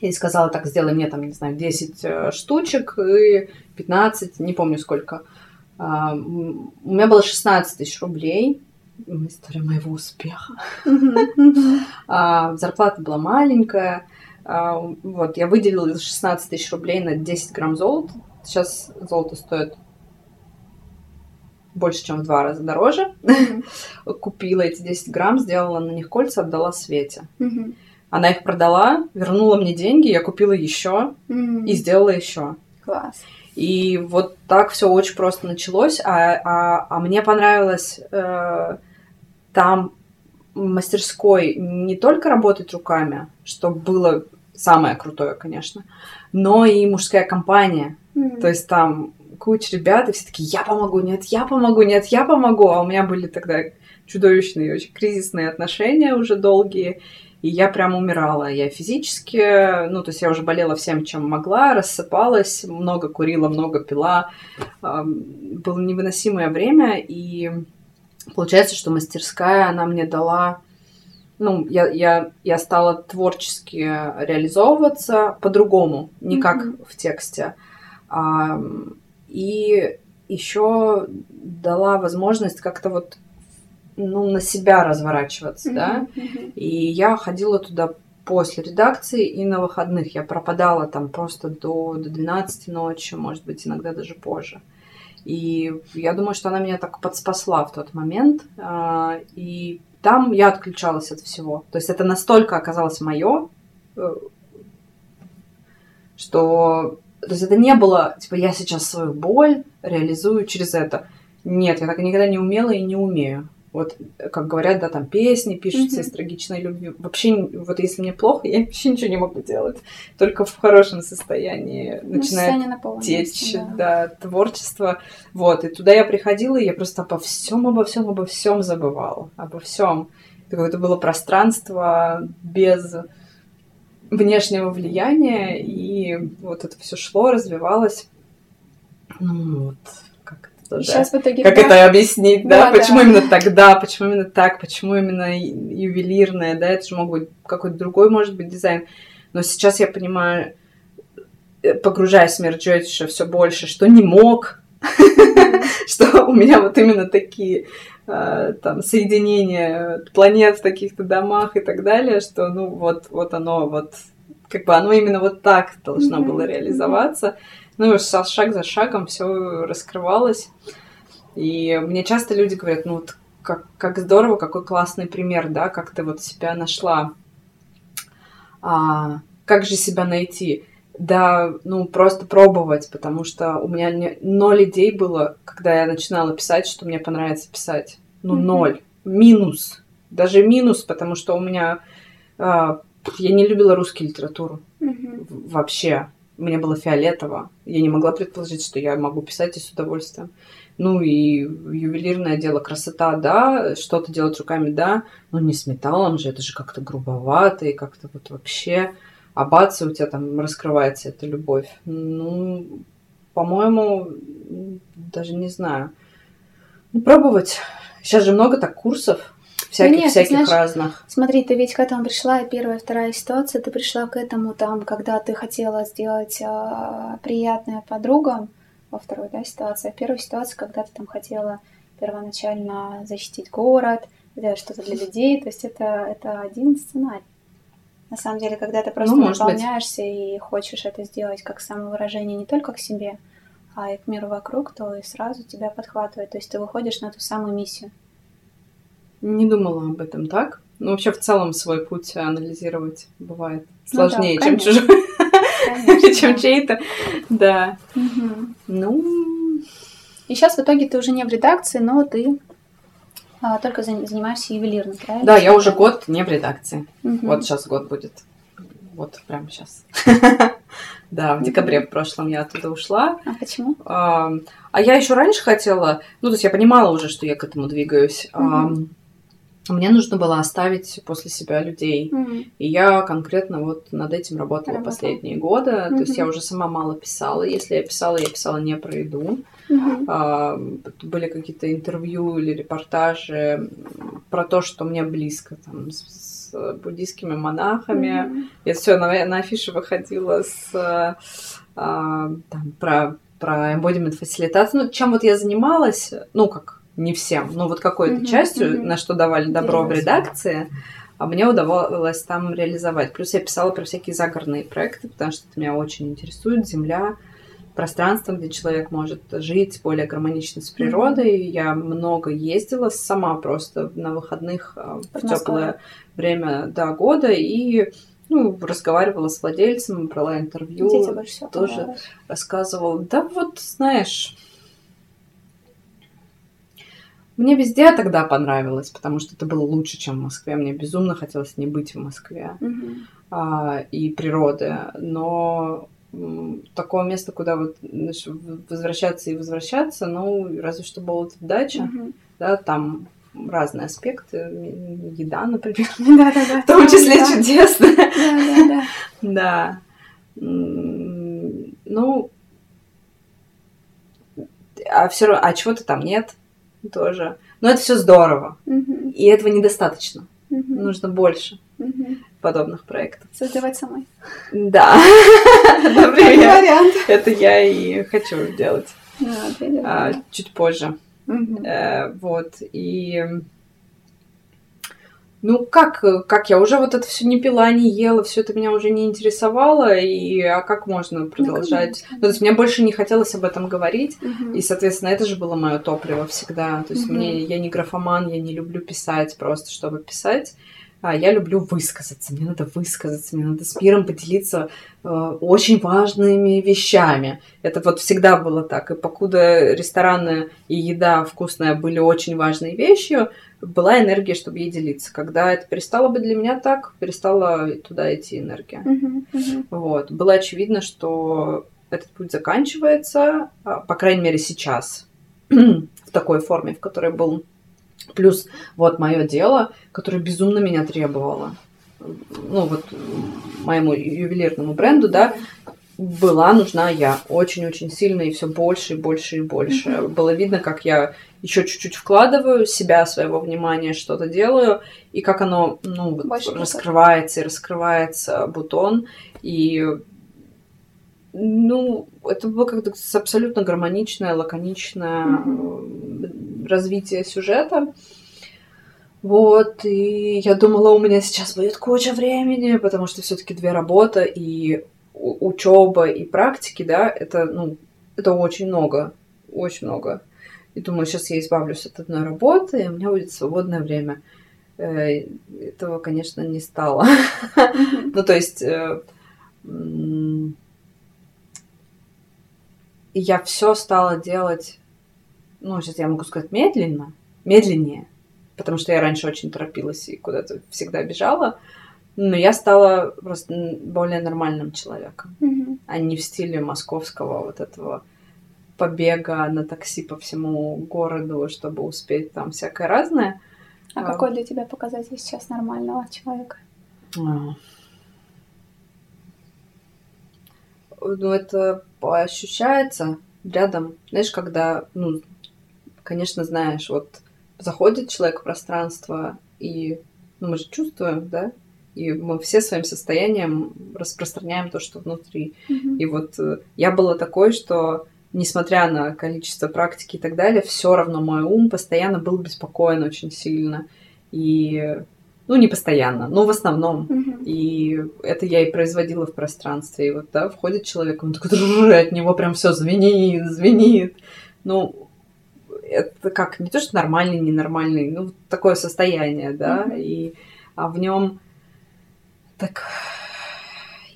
И сказала, так, сделай мне там, не знаю, 10 э, штучек и 15, не помню сколько. А, У меня было 16 тысяч рублей. История моего успеха. А, зарплата была маленькая. А, вот, я выделила 16 тысяч рублей на 10 грамм золота. Сейчас золото стоит больше, чем в два раза дороже. Купила эти 10 грамм, сделала на них кольца, отдала Свете. Она их продала, вернула мне деньги, я купила еще М. и сделала еще. Класс. И вот так все очень просто началось, а, а, а мне понравилось э, там в мастерской не только работать руками, что было самое крутое, конечно, но и мужская компания. М. То есть там куча ребят, и все такие, я помогу, нет, я помогу, нет, я помогу. А у меня были тогда чудовищные, очень кризисные отношения уже долгие. И я прям умирала. Я физически, ну, то есть я уже болела всем, чем могла, рассыпалась, много курила, много пила. Было невыносимое время, и получается, что мастерская, она мне дала ну, я, я, я стала творчески реализовываться по-другому, не как mm-hmm. в тексте. А, и еще дала возможность как-то вот ну, на себя разворачиваться, mm-hmm. да. Mm-hmm. И я ходила туда после редакции и на выходных. Я пропадала там просто до, до 12 ночи, может быть, иногда даже позже. И я думаю, что она меня так подспасла в тот момент. А, и там я отключалась от всего. То есть это настолько оказалось мое, э, что... То есть это не было, типа, я сейчас свою боль реализую через это. Нет, я так никогда не умела и не умею. Вот, как говорят, да, там песни пишутся mm-hmm. из трагичной любви. Вообще, вот если мне плохо, я вообще ничего не могу делать. Только в хорошем состоянии ну, начинает течь, да. да, творчество. Вот, и туда я приходила, и я просто обо всем, обо всем, обо всем забывала. Обо всем. Какое-то было пространство без внешнего влияния, и вот это все шло, развивалось. Ну вот, что Сейчас в итоге как да. это объяснить, да, да почему да. именно тогда, почему именно так, почему именно ювелирное, да, это же мог быть какой-то другой, может быть, дизайн. Но сейчас я понимаю, э, погружаясь в мир Джойтиша все больше, что не мог, что у меня вот именно такие э, там соединения планет в таких-то домах и так далее, что ну вот, вот оно вот как бы оно именно вот так должно было реализоваться. Ну, шаг за шагом все раскрывалось. И мне часто люди говорят, ну вот как, как здорово, какой классный пример, да, как ты вот себя нашла. А, как же себя найти? Да, ну, просто пробовать, потому что у меня не, ноль идей было, когда я начинала писать, что мне понравится писать. Ну, mm-hmm. ноль. Минус. Даже минус, потому что у меня... А, я не любила русскую литературу. Mm-hmm. Вообще мне было фиолетово. Я не могла предположить, что я могу писать и с удовольствием. Ну и ювелирное дело, красота, да, что-то делать руками, да, но не с металлом же, это же как-то грубовато и как-то вот вообще. А бац, у тебя там раскрывается эта любовь. Ну, по-моему, даже не знаю. Ну, пробовать. Сейчас же много так курсов, всяких, нет, всяких знаешь, разных. Смотри, ты ведь к этому пришла, и первая, вторая ситуация, ты пришла к этому там, когда ты хотела сделать э, приятное подругам, во второй, да, ситуации. А первая ситуация, когда ты там хотела первоначально защитить город, сделать что-то для людей, то есть это, это один сценарий. На самом деле, когда ты просто ну, наполняешься быть. и хочешь это сделать как самовыражение не только к себе, а и к миру вокруг, то и сразу тебя подхватывает. То есть ты выходишь на ту самую миссию. Не думала об этом так. Ну, вообще, в целом свой путь анализировать бывает сложнее, ну, да, чем чужой. Чем чей-то. Да. Ну. И сейчас в итоге ты уже не в редакции, но ты а, только занимаешься ювелирным, правильно? Да, я уже год не в редакции. Вот сейчас год будет. Вот прямо сейчас. Да, в декабре в прошлом я оттуда ушла. А почему? А, а я еще раньше хотела, ну, то есть я понимала уже, что я к этому двигаюсь. Мне нужно было оставить после себя людей. Mm-hmm. И я конкретно вот над этим работала Работа. последние годы. Mm-hmm. То есть я уже сама мало писала. Если я писала, я писала не про еду. Mm-hmm. А, были какие-то интервью или репортажи про то, что мне близко там, с, с буддийскими монахами. Mm-hmm. Я все на, на афише выходила с а, там, про, про embodiment фасилитацию. Ну, чем вот я занималась, ну, как не всем, но вот какой-то mm-hmm, частью, mm-hmm. на что давали добро Интересно. в редакции, а мне удавалось там реализовать. Плюс я писала про всякие загородные проекты, потому что это меня очень интересует. Земля, пространство, где человек может жить более гармонично с природой. Mm-hmm. Я много ездила сама просто на выходных а, в теплое время до года и ну, разговаривала с владельцем, брала интервью, тоже рассказывала. Да вот, знаешь, мне везде тогда понравилось, потому что это было лучше, чем в Москве. Мне безумно хотелось не быть в Москве mm-hmm. а, и природы. Но такого места, куда вот возвращаться и возвращаться, ну, разве что было в дача, mm-hmm. да, там разные аспекты. Еда, например. В том числе Да. чудесная. Да. Ну, а все равно, а чего-то там нет тоже. Но это все здорово. Мгм. И этого недостаточно. Мгм. Нужно больше Мгм. подобных проектов. Создавать самой. Да. Например, это я и хочу делать а, да. чуть позже. Э, Вот. И ну как, э, как я уже вот это все не пила, не ела, все это меня уже не интересовало, и а как можно продолжать? конечно. Ну, то есть мне больше не хотелось об этом говорить, Мгм. и, соответственно, это же было мое топливо всегда. То есть Мгм. мне я не графоман, я не люблю писать просто, чтобы писать. А я люблю высказаться. Мне надо высказаться, мне надо с миром поделиться э, очень важными вещами. Это вот всегда было так. И покуда рестораны и еда вкусная были очень важной вещью, была энергия, чтобы ей делиться. Когда это перестало быть для меня так, перестала туда идти энергия. Мгм. Мгм. Вот. Было очевидно, что этот путь заканчивается, а, по крайней мере, сейчас, в такой форме, в которой был. Плюс вот мое дело, которое безумно меня требовало. Ну, вот моему ювелирному бренду, да, была нужна я очень-очень сильно, и все больше, и больше, и больше. Мгм. Было видно, как я еще чуть-чуть вкладываю себя, своего внимания, что-то делаю, и как оно, ну, вот раскрывается и раскрывается бутон, и ну, это было как-то абсолютно гармоничное, лаконичное э, развитие сюжета. Вот, и я думала, у меня сейчас будет куча времени, потому что все-таки две работы, и учеба, и практики, да, это, ну, это очень много, очень много. И думаю, сейчас я избавлюсь от одной работы, и у меня будет свободное время. Э, Этого, конечно, не стало. Ну, то есть э, я все стала делать, ну, сейчас я могу сказать медленно, медленнее, потому что я раньше очень торопилась и куда-то всегда бежала, но я стала просто более нормальным человеком, а не в стиле московского вот этого побега на такси по всему городу, чтобы успеть там всякое разное. А А. какой для тебя показатель сейчас нормального человека? А. Ну, это ощущается рядом. Знаешь, когда, ну, конечно, знаешь, вот заходит человек в пространство, и ну, мы же чувствуем, да, и мы все своим состоянием распространяем то, что внутри. Мгм. И вот э, я была такой, что несмотря на количество практики и так далее, все равно мой ум постоянно был беспокоен очень сильно. И, ну, не постоянно, но в основном. Мгм. И это я и производила в пространстве. И вот, да, входит человек, он такой, от него прям все звенит, звенит. Ну, это как, не то, что нормальный, ненормальный, ну, такое состояние, да, Мгм. и а в нем так...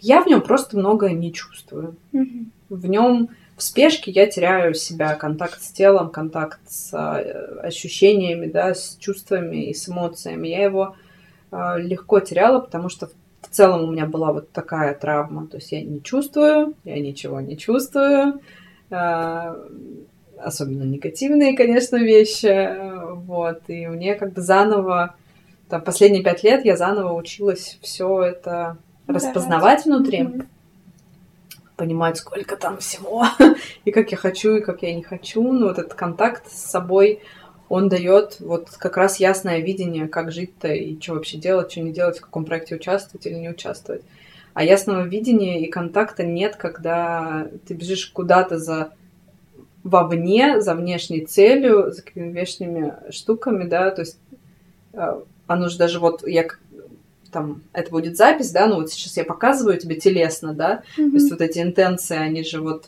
Я в нем просто многое не чувствую. Мгм. В нем в спешке я теряю себя, контакт с телом, контакт с э, ощущениями, да, с чувствами и с эмоциями. Я его э, легко теряла, потому что в целом у меня была вот такая травма. То есть я не чувствую, я ничего не чувствую. э, Особенно негативные, конечно, вещи. Вот. И мне как бы заново, там, последние пять лет я заново училась все это распознавать внутри Мгм. Понимать, сколько там всего, и как я хочу, и как я не хочу. Но вот этот контакт с собой, он дает вот как раз ясное видение, как жить-то и что вообще делать, что не делать, в каком проекте участвовать или не участвовать. А ясного видения и контакта нет, когда ты бежишь куда-то за вовне, за внешней целью, за какими-то внешними штуками, да, то есть э, оно же даже вот, я там, это будет запись, да, ну вот сейчас я показываю тебе телесно, да, Мгм. то есть вот эти интенции, они же вот...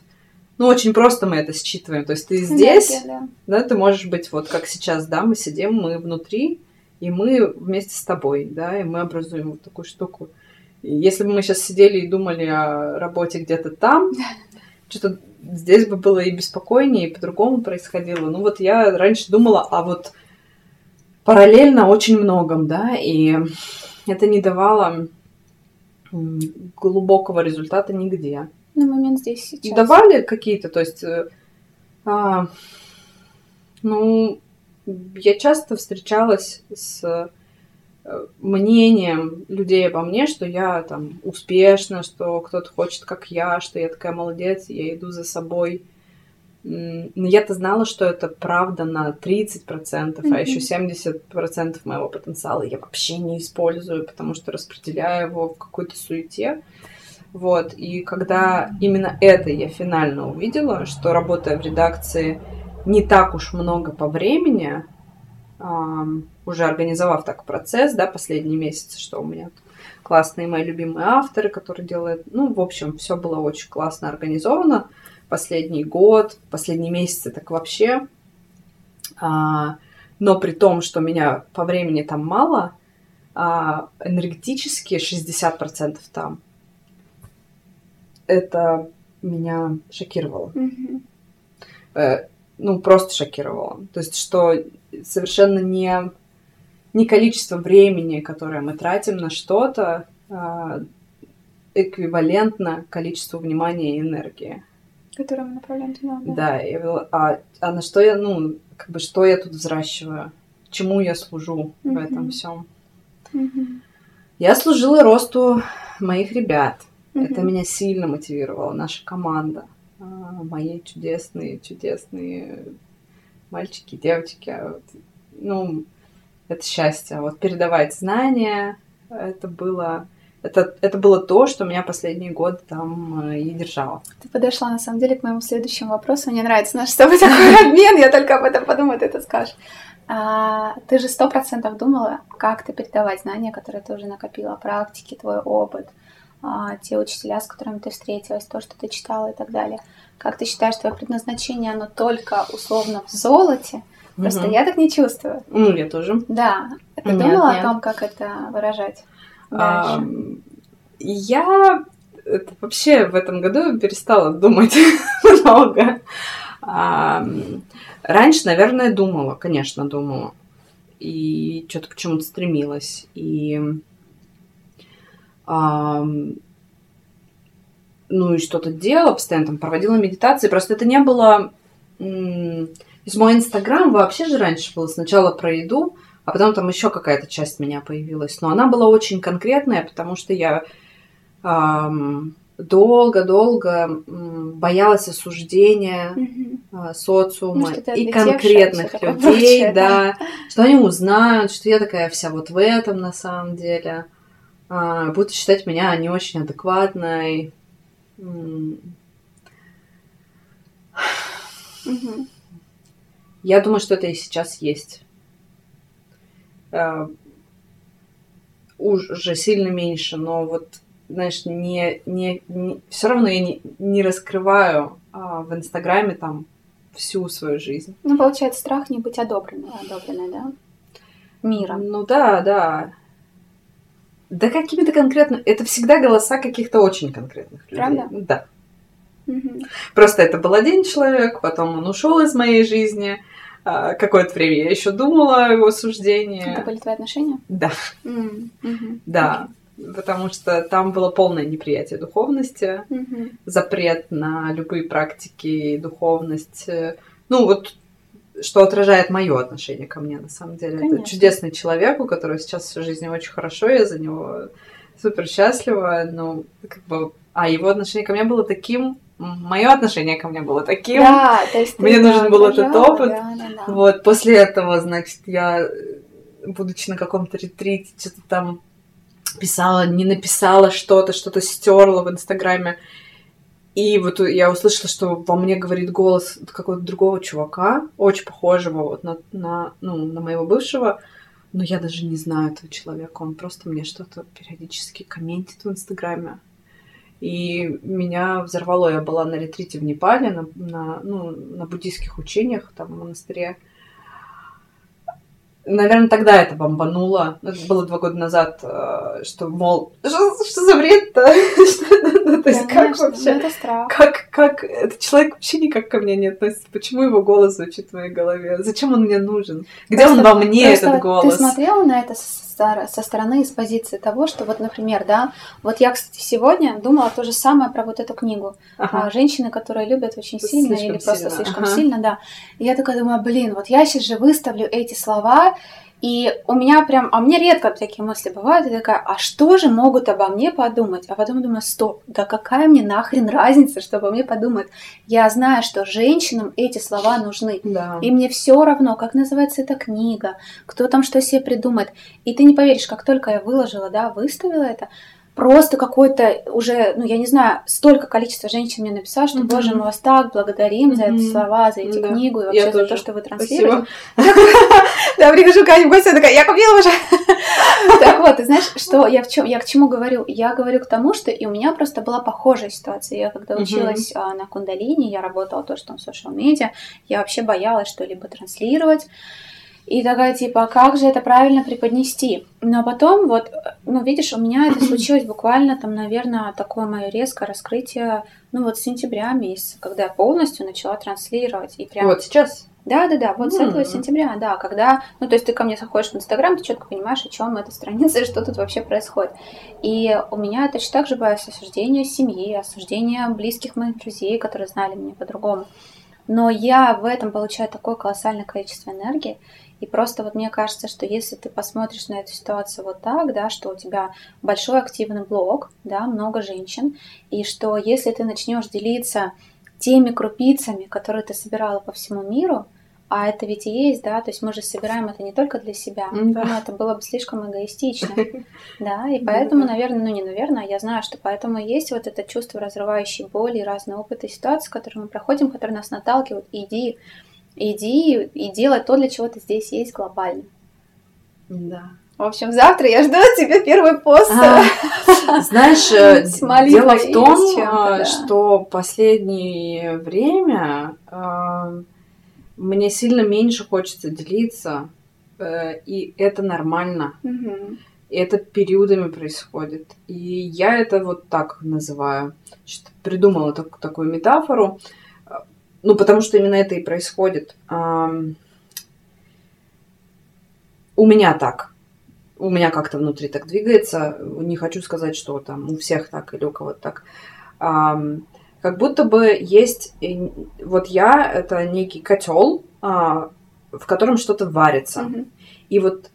Ну, очень просто мы это считываем. То есть ты здесь, Энергия, да. да, ты можешь быть вот как сейчас, да, мы сидим, мы внутри, и мы вместе с тобой, да, и мы образуем вот такую штуку. И если бы мы сейчас сидели и думали о работе где-то там, что-то здесь бы было и беспокойнее, и по-другому происходило. Ну вот я раньше думала, а вот параллельно очень многом, да, и это не давало глубокого результата нигде. На момент здесь сейчас. Давали какие-то, то есть, э, а, ну, я часто встречалась с э, мнением людей обо мне, что я там успешна, что кто-то хочет, как я, что я такая молодец, я иду за собой. Но я-то знала, что это правда на 30%, mm-hmm. а еще 70% моего потенциала я вообще не использую, потому что распределяю его в какой-то суете. Вот, и когда именно это я финально увидела, что работая в редакции не так уж много по времени, уже организовав так процесс, да, последние месяцы, что у меня классные мои любимые авторы, которые делают, ну, в общем, все было очень классно организовано. Последний год, последние месяцы так вообще. А, но при том, что меня по времени там мало, а энергетически 60% там это меня шокировало. Mm-hmm. ну, просто шокировало. То есть, что совершенно не, не количество времени, которое мы тратим на что-то, а, эквивалентно количеству внимания и энергии. Которое мы направляем туда, да. Да, и, а, а на что я, ну, как бы, что я тут взращиваю? Чему я служу mm-hmm. в этом всем? Mm-hmm. Я служила росту моих ребят. Mm-hmm. Это меня сильно мотивировало, наша команда. А, мои чудесные, чудесные мальчики, девочки. А ну, это счастье. Вот передавать знания, это было... Это, это было то, что меня последний год там э, и держало. Ты подошла, на самом деле, к моему следующему вопросу. Мне нравится наш с тобой такой обмен, я только об этом подумаю, ты это скажешь. А, ты же сто процентов думала, как ты передавать знания, которые ты уже накопила, практики, твой опыт а, те учителя, с которыми ты встретилась, то, что ты читала и так далее. Как ты считаешь, твое предназначение, оно только условно в золоте? Просто угу. я так не чувствую. Ну, я тоже. Да. Ты нет, думала нет. о том, как это выражать А, я это вообще в этом году перестала думать много. А, раньше, наверное, думала, конечно, думала. И что-то к чему-то стремилась. И ну и что-то делала, постоянно там проводила медитации. Просто это не было... Из мой инстаграм вообще же раньше было сначала про еду, а потом там еще какая-то часть меня появилась. Но она была очень конкретная, потому что я долго-долго боялась осуждения mm-hmm. социума ну, и конкретных людей, да, да, что они узнают, что я такая вся вот в этом на самом деле а, будут считать меня не очень адекватной. Я думаю, что это и сейчас есть. А, уже сильно меньше, но вот, знаешь, не, не, не все равно я не, не раскрываю а, в Инстаграме там всю свою жизнь. Ну, получается, страх не быть одобренной, одобренной, да? Миром. Ну да, да. Да какими-то конкретно... Это всегда голоса каких-то очень конкретных людей. Правда? Да. Угу. Просто это был один человек, потом он ушел из моей жизни. А, какое-то время я еще думала о его суждении. Это были твои отношения? Да. Mm. Угу. Да. Потому что там было полное неприятие духовности, угу. запрет на любые практики и духовность. Ну, вот что отражает мое отношение ко мне, на самом деле. Конечно. Это чудесный человек, у которого сейчас всю жизнь очень хорошо, я за него супер счастлива, но как бы... А его отношение ко мне было таким, мое отношение ко мне было таким. Да, то есть мне нужен был этот опыт. Да, да, да. Вот, после этого, значит, я, будучи на каком-то ретрите, что-то там писала, не написала что-то, что-то стерла в Инстаграме. И вот я услышала, что во мне говорит голос какого-то другого чувака, очень похожего вот на, на, ну, на моего бывшего, но я даже не знаю этого человека, он просто мне что-то периодически комментит в Инстаграме. И меня взорвало, я была на ретрите в Непале, на, на, ну, на буддийских учениях, там, в монастыре. Наверное, тогда это бомбануло. Это было два года назад, э, что, мол, что, что за бред-то? То есть как вообще? Страх. Как, как этот человек вообще никак ко мне не относится? Почему его голос звучит в моей голове? Зачем он мне нужен? Где он во мне, этот голос? Ты смотрела на это со стороны, с позиции того, что вот, например, да, вот я, кстати, сегодня думала то же самое про вот эту книгу. Ага. Женщины, которые любят очень сильно слишком или просто сильно. слишком ага. сильно, да. И я такая думаю, блин, вот я сейчас же выставлю эти слова, и у меня прям, а мне редко такие мысли бывают, я такая, а что же могут обо мне подумать? А потом думаю, стоп, да какая мне нахрен разница, что обо мне подумают? Я знаю, что женщинам эти слова нужны. Да. И мне все равно, как называется эта книга, кто там что себе придумает. И ты не поверишь, как только я выложила, да, выставила это, просто какой-то уже, ну, я не знаю, столько количества женщин мне написало, что, mm-hmm. боже, мы вас так благодарим mm-hmm. за эти слова, за эти да. книгу и вообще я за тоже. то, что вы транслируете. Да, прихожу к Ане в гости, такая, я купила уже. Так вот, ты знаешь, что я, в чем, я к чему говорю? Я говорю к тому, что и у меня просто была похожая ситуация. Я когда училась а, на кундалине, я работала тоже там в социал медиа, я вообще боялась что-либо транслировать. И такая, типа, как же это правильно преподнести? Но потом, вот, ну, видишь, у меня это случилось буквально, там, наверное, такое мое резкое раскрытие, ну, вот с сентября месяца, когда я полностью начала транслировать. И прям... Вот сейчас? Да, да, да, вот mm. с этого сентября, да, когда, ну, то есть ты ко мне заходишь в Инстаграм, ты четко понимаешь, о чем эта страница и что тут вообще происходит. И у меня точно так же бывает осуждение семьи, осуждение близких моих друзей, которые знали меня по-другому. Но я в этом получаю такое колоссальное количество энергии, и просто вот мне кажется, что если ты посмотришь на эту ситуацию вот так, да, что у тебя большой активный блог, да, много женщин, и что если ты начнешь делиться теми крупицами, которые ты собирала по всему миру, а это ведь и есть, да, то есть мы же собираем это не только для себя, да. ну, это было бы слишком эгоистично, да, и поэтому, наверное, ну не наверное, я знаю, что поэтому есть вот это чувство разрывающей боли, разные опыты и ситуации, которые мы проходим, которые нас наталкивают, иди, иди и делай то, для чего ты здесь есть глобально. Да. В общем, завтра я жду от тебя первый пост. А, знаешь, э, дело в том, да. что последнее время э, мне сильно меньше хочется делиться, э, и это нормально. Угу. И это периодами происходит. И я это вот так называю. Придумала так, такую метафору. Ну, потому что именно это и происходит. У меня так. У меня как-то внутри так двигается. Не хочу сказать, что там у всех так или у кого-то так. Как будто бы есть... Вот я — это некий котел, а, в котором что-то варится. Mm-hmm. И вот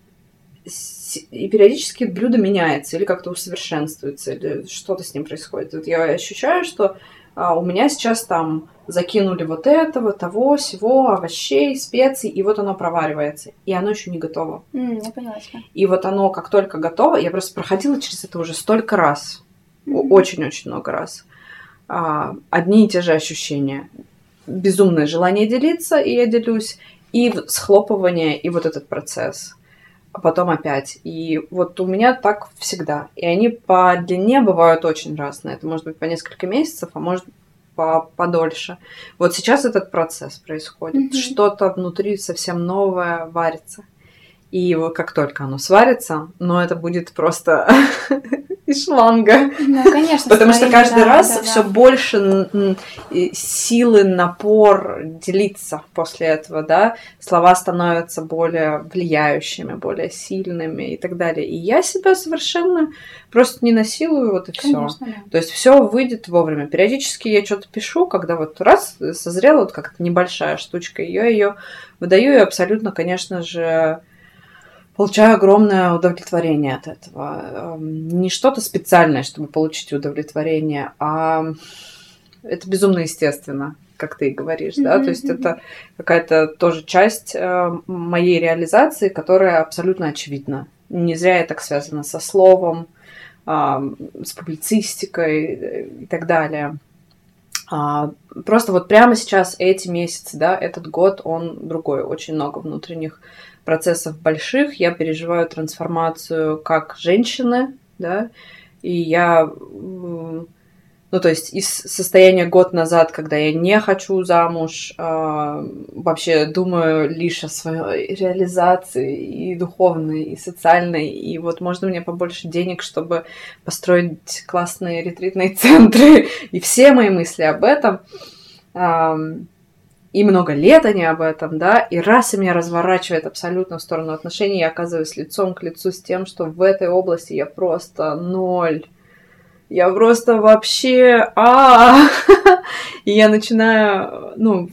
и периодически блюдо меняется или как-то усовершенствуется, или что-то с ним происходит. Вот я ощущаю, что а, у меня сейчас там закинули вот этого, того, всего, овощей, специй, и вот оно проваривается. И оно еще не готово. Mm, я поняла тебя. И вот оно, как только готово, я просто проходила через это уже столько раз. Очень-очень mm-hmm. много раз. А, одни и те же ощущения. Безумное желание делиться, и я делюсь, и схлопывание, и вот этот процесс. А потом опять. И вот у меня так всегда. И они по длине бывают очень разные. Это может быть по несколько месяцев, а может по подольше. Вот сейчас этот процесс происходит. Mm-hmm. Что-то внутри совсем новое варится. И вот как только оно сварится, но это будет просто из шланга. Ну, конечно. Потому что каждый да, раз да, все да. больше силы, напор делиться после этого, да. Слова становятся более влияющими, более сильными и так далее. И я себя совершенно просто не насилую, вот и все. Да. То есть все выйдет вовремя. Периодически я что-то пишу, когда вот раз созрела вот как-то небольшая штучка, я ее выдаю и абсолютно, конечно же, получаю огромное удовлетворение от этого. Эм, не что-то специальное, чтобы получить удовлетворение, а это безумно естественно, как ты говоришь, да, то есть это какая-то тоже часть э, моей реализации, которая абсолютно очевидна. Не зря я так связана со словом, с публицистикой э, и так далее. А, просто вот прямо сейчас эти месяцы, да, этот год, он другой, очень много внутренних процессов больших, я переживаю трансформацию как женщины, да, и я, ну, то есть из состояния год назад, когда я не хочу замуж, э, вообще думаю лишь о своей реализации и духовной, и социальной, и вот можно мне побольше денег, чтобы построить классные ретритные центры, и все мои мысли об этом. И много лет они об этом, да, и раз и меня разворачивает абсолютно в сторону отношений, я оказываюсь лицом к лицу с тем, что в этой области я просто ноль. Я просто вообще... а И я начинаю, ну,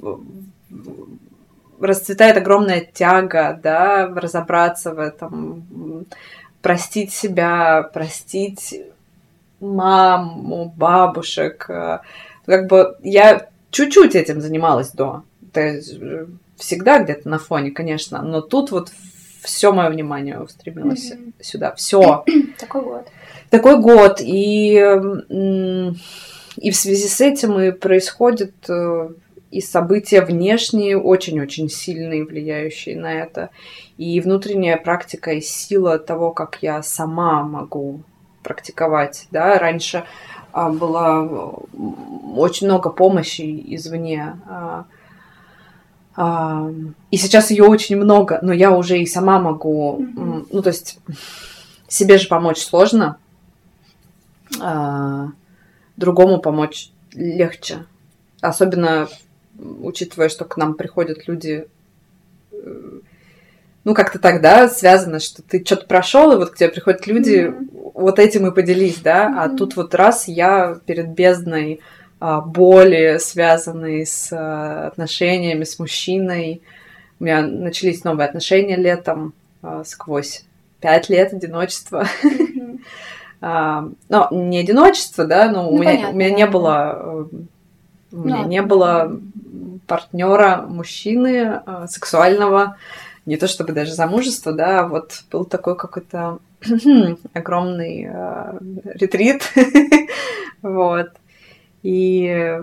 расцветает огромная тяга, да, разобраться в этом, простить себя, простить маму, бабушек. Как бы я чуть-чуть этим занималась до. То есть э, всегда где-то на фоне, конечно, но тут вот все мое внимание устремилось mm-hmm. сюда. Все. Такой год. Такой год. И, и в связи с этим и происходит э, и события внешние, очень-очень сильные, влияющие на это. И внутренняя практика и сила того, как я сама могу практиковать. Да? Раньше а, было очень много помощи извне. А, и сейчас ее очень много, но я уже и сама могу, mm-hmm. ну то есть себе же помочь сложно, другому помочь легче, особенно учитывая, что к нам приходят люди э, ну, как-то тогда связано, что ты что-то прошел, и вот к тебе приходят люди, mm-hmm. вот этим и поделись, да, mm-hmm. а тут вот раз я перед бездной а, боли, связанной с а, отношениями с мужчиной, у меня начались новые отношения летом а, сквозь пять лет одиночества. Mm-hmm. а, но не одиночество, да, но ну, у, меня, понятно, у меня не было, э, у меня ну, не было партнера мужчины сексуального, не то чтобы даже замужество, да, а вот был такой какой-то огромный э, ретрит, вот. И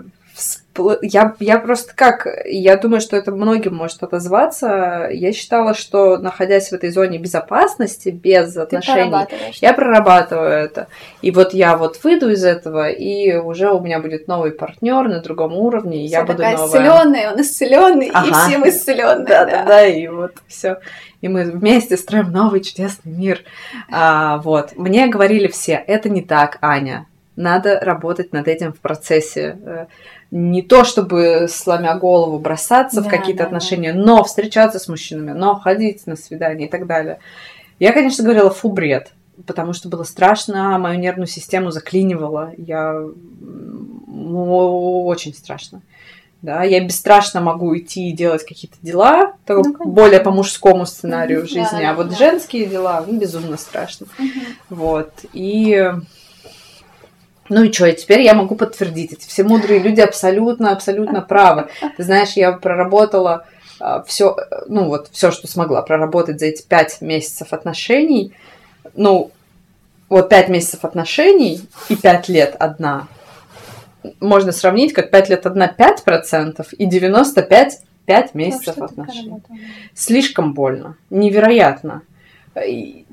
я, я просто как, я думаю, что это многим может отозваться. Я считала, что находясь в этой зоне безопасности, без отношений, я прорабатываю это. И вот я вот выйду из этого, и уже у меня будет новый партнер на другом уровне, и я буду новая. исцеленная, он исцеленный, ага. и все мы исцеленные. Да, да, да, и вот все. И мы вместе строим новый чудесный мир. А, вот. Мне говорили все, это не так, Аня надо работать над этим в процессе. Э, не то чтобы сломя голову бросаться да, в какие-то да, отношения, да. но встречаться с мужчинами, но ходить на свидания и так далее. Я, конечно, говорила, фу, бред, потому что было страшно, мою нервную систему заклинивало. Я ну, очень страшно. Да, я бесстрашно могу идти и делать какие-то дела, ну, более по мужскому сценарию mm-hmm, жизни, да, а вот да. женские дела, ну, безумно страшно. Mm-hmm. Вот. И ну и что, и теперь я могу подтвердить. Эти все мудрые люди абсолютно, абсолютно правы. Ты знаешь, я проработала а, все, ну вот все, что смогла проработать за эти пять месяцев отношений. Ну, вот пять месяцев отношений и пять лет одна. Можно сравнить, как пять лет одна пять процентов и 95 пять месяцев ну, отношений. Слишком больно, невероятно. И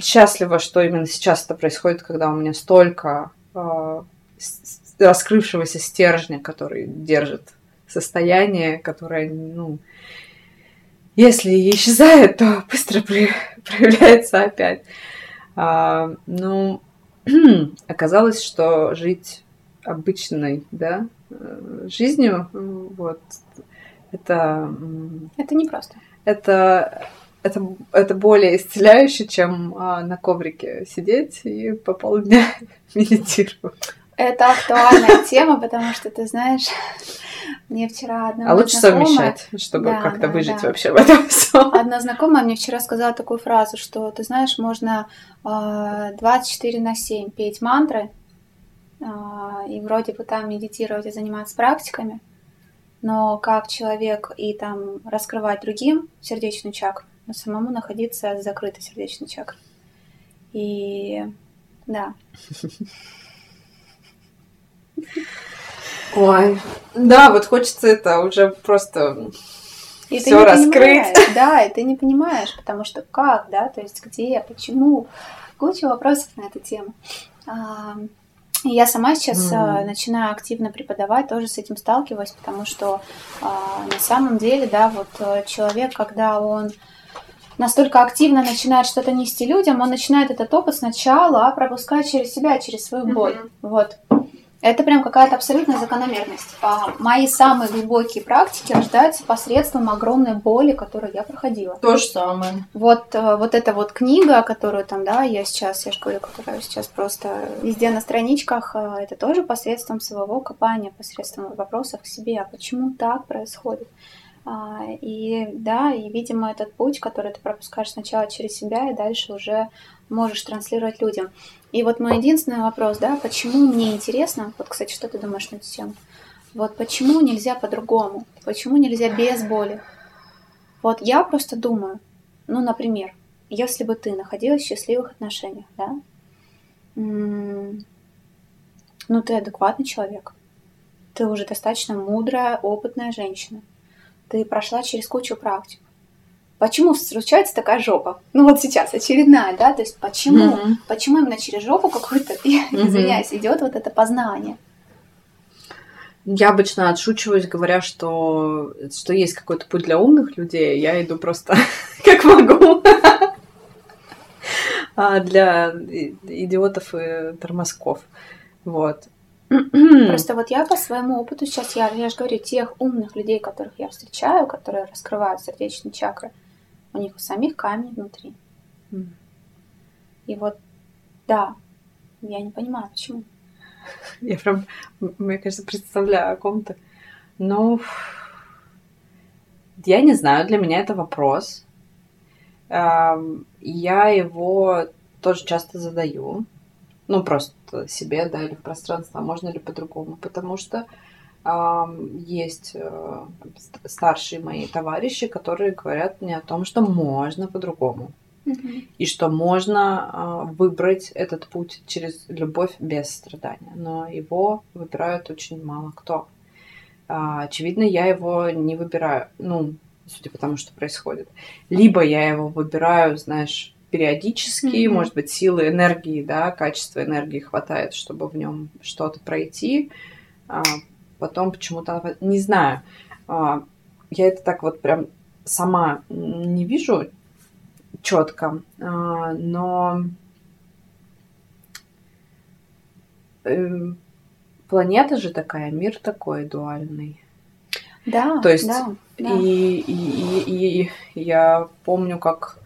счастлива, что именно сейчас это происходит, когда у меня столько раскрывшегося стержня, который держит состояние, которое, ну, если исчезает, то быстро проявляется опять. А, ну, оказалось, что жить обычной, да, э, жизнью, вот, это... Это непросто. Это это, это более исцеляюще, чем а, на коврике сидеть и по полдня медитировать. Это актуальная тема, потому что, ты знаешь, мне вчера одна А лучше знакомая... совмещать, чтобы да, как-то да, выжить да. вообще в этом всем. Одна знакомая мне вчера сказала такую фразу, что, ты знаешь, можно э, 24 на 7 петь мантры, э, и вроде бы там медитировать и заниматься практиками, но как человек и там раскрывать другим сердечную чакру, самому находиться с закрытой сердечной чакрой. И да. Ой, да, вот хочется это уже просто и все раскрыть. Да, и ты не понимаешь, потому что как, да, то есть где, почему, куча вопросов на эту тему. И я сама сейчас mm. начинаю активно преподавать, тоже с этим сталкиваюсь, потому что а, на самом деле, да, вот э, человек, когда он настолько активно начинает что-то нести людям, он начинает этот опыт сначала пропускать через себя, через свою боль. Mm-hmm. Вот. Это прям какая-то абсолютная закономерность. А, мои самые глубокие практики рождаются посредством огромной боли, которую я проходила. То же самое. Вот, э, вот эта вот книга, которую там, да, я сейчас, я же говорю, которая сейчас просто везде на страничках, э, это тоже посредством своего копания, посредством вопросов к себе, а почему так происходит. А, и да, и, видимо, этот путь, который ты пропускаешь сначала через себя, и дальше уже можешь транслировать людям. И вот мой единственный вопрос, да, почему мне интересно, вот, кстати, что ты думаешь на эту тему? Вот почему нельзя по-другому? Почему нельзя без боли? Вот я просто думаю, ну, например, если бы ты находилась в счастливых отношениях, да, ну, ты адекватный человек, ты уже достаточно мудрая, опытная женщина, ты прошла через кучу практик, Почему случается такая жопа? Ну вот сейчас очередная, да, то есть почему, mm-hmm. почему именно через жопу какую-то, mm-hmm. извиняюсь, идет вот это познание? Я обычно отшучиваюсь, говоря, что, что есть какой-то путь для умных людей, я иду просто как могу. А для идиотов и тормозков. Вот. Просто вот я по своему опыту сейчас, я, я же говорю, тех умных людей, которых я встречаю, которые раскрывают сердечные чакры, у них у самих камень внутри. Mm. И вот, да, я не понимаю, почему. Я прям, мне кажется, представляю о ком-то. Ну, я не знаю, для меня это вопрос. Я его тоже часто задаю. Ну, просто себе, да, или в пространство, а можно ли по-другому. Потому что есть э, старшие мои товарищи, которые говорят мне о том, что можно по-другому. И что можно а, выбрать этот путь через любовь без страдания. Но его выбирают очень мало кто. А, очевидно, я его не выбираю. Ну, судя по тому, что происходит. Либо я его выбираю, знаешь, периодически, mm-hmm. может быть, силы энергии, да, качества энергии хватает, чтобы в нем что-то пройти. А, потом почему-то, не знаю, а, я это так вот прям сама не вижу четко, а, но эм, планета же такая, мир такой дуальный. Да, То есть, да, да. И, и, и, и я помню, как...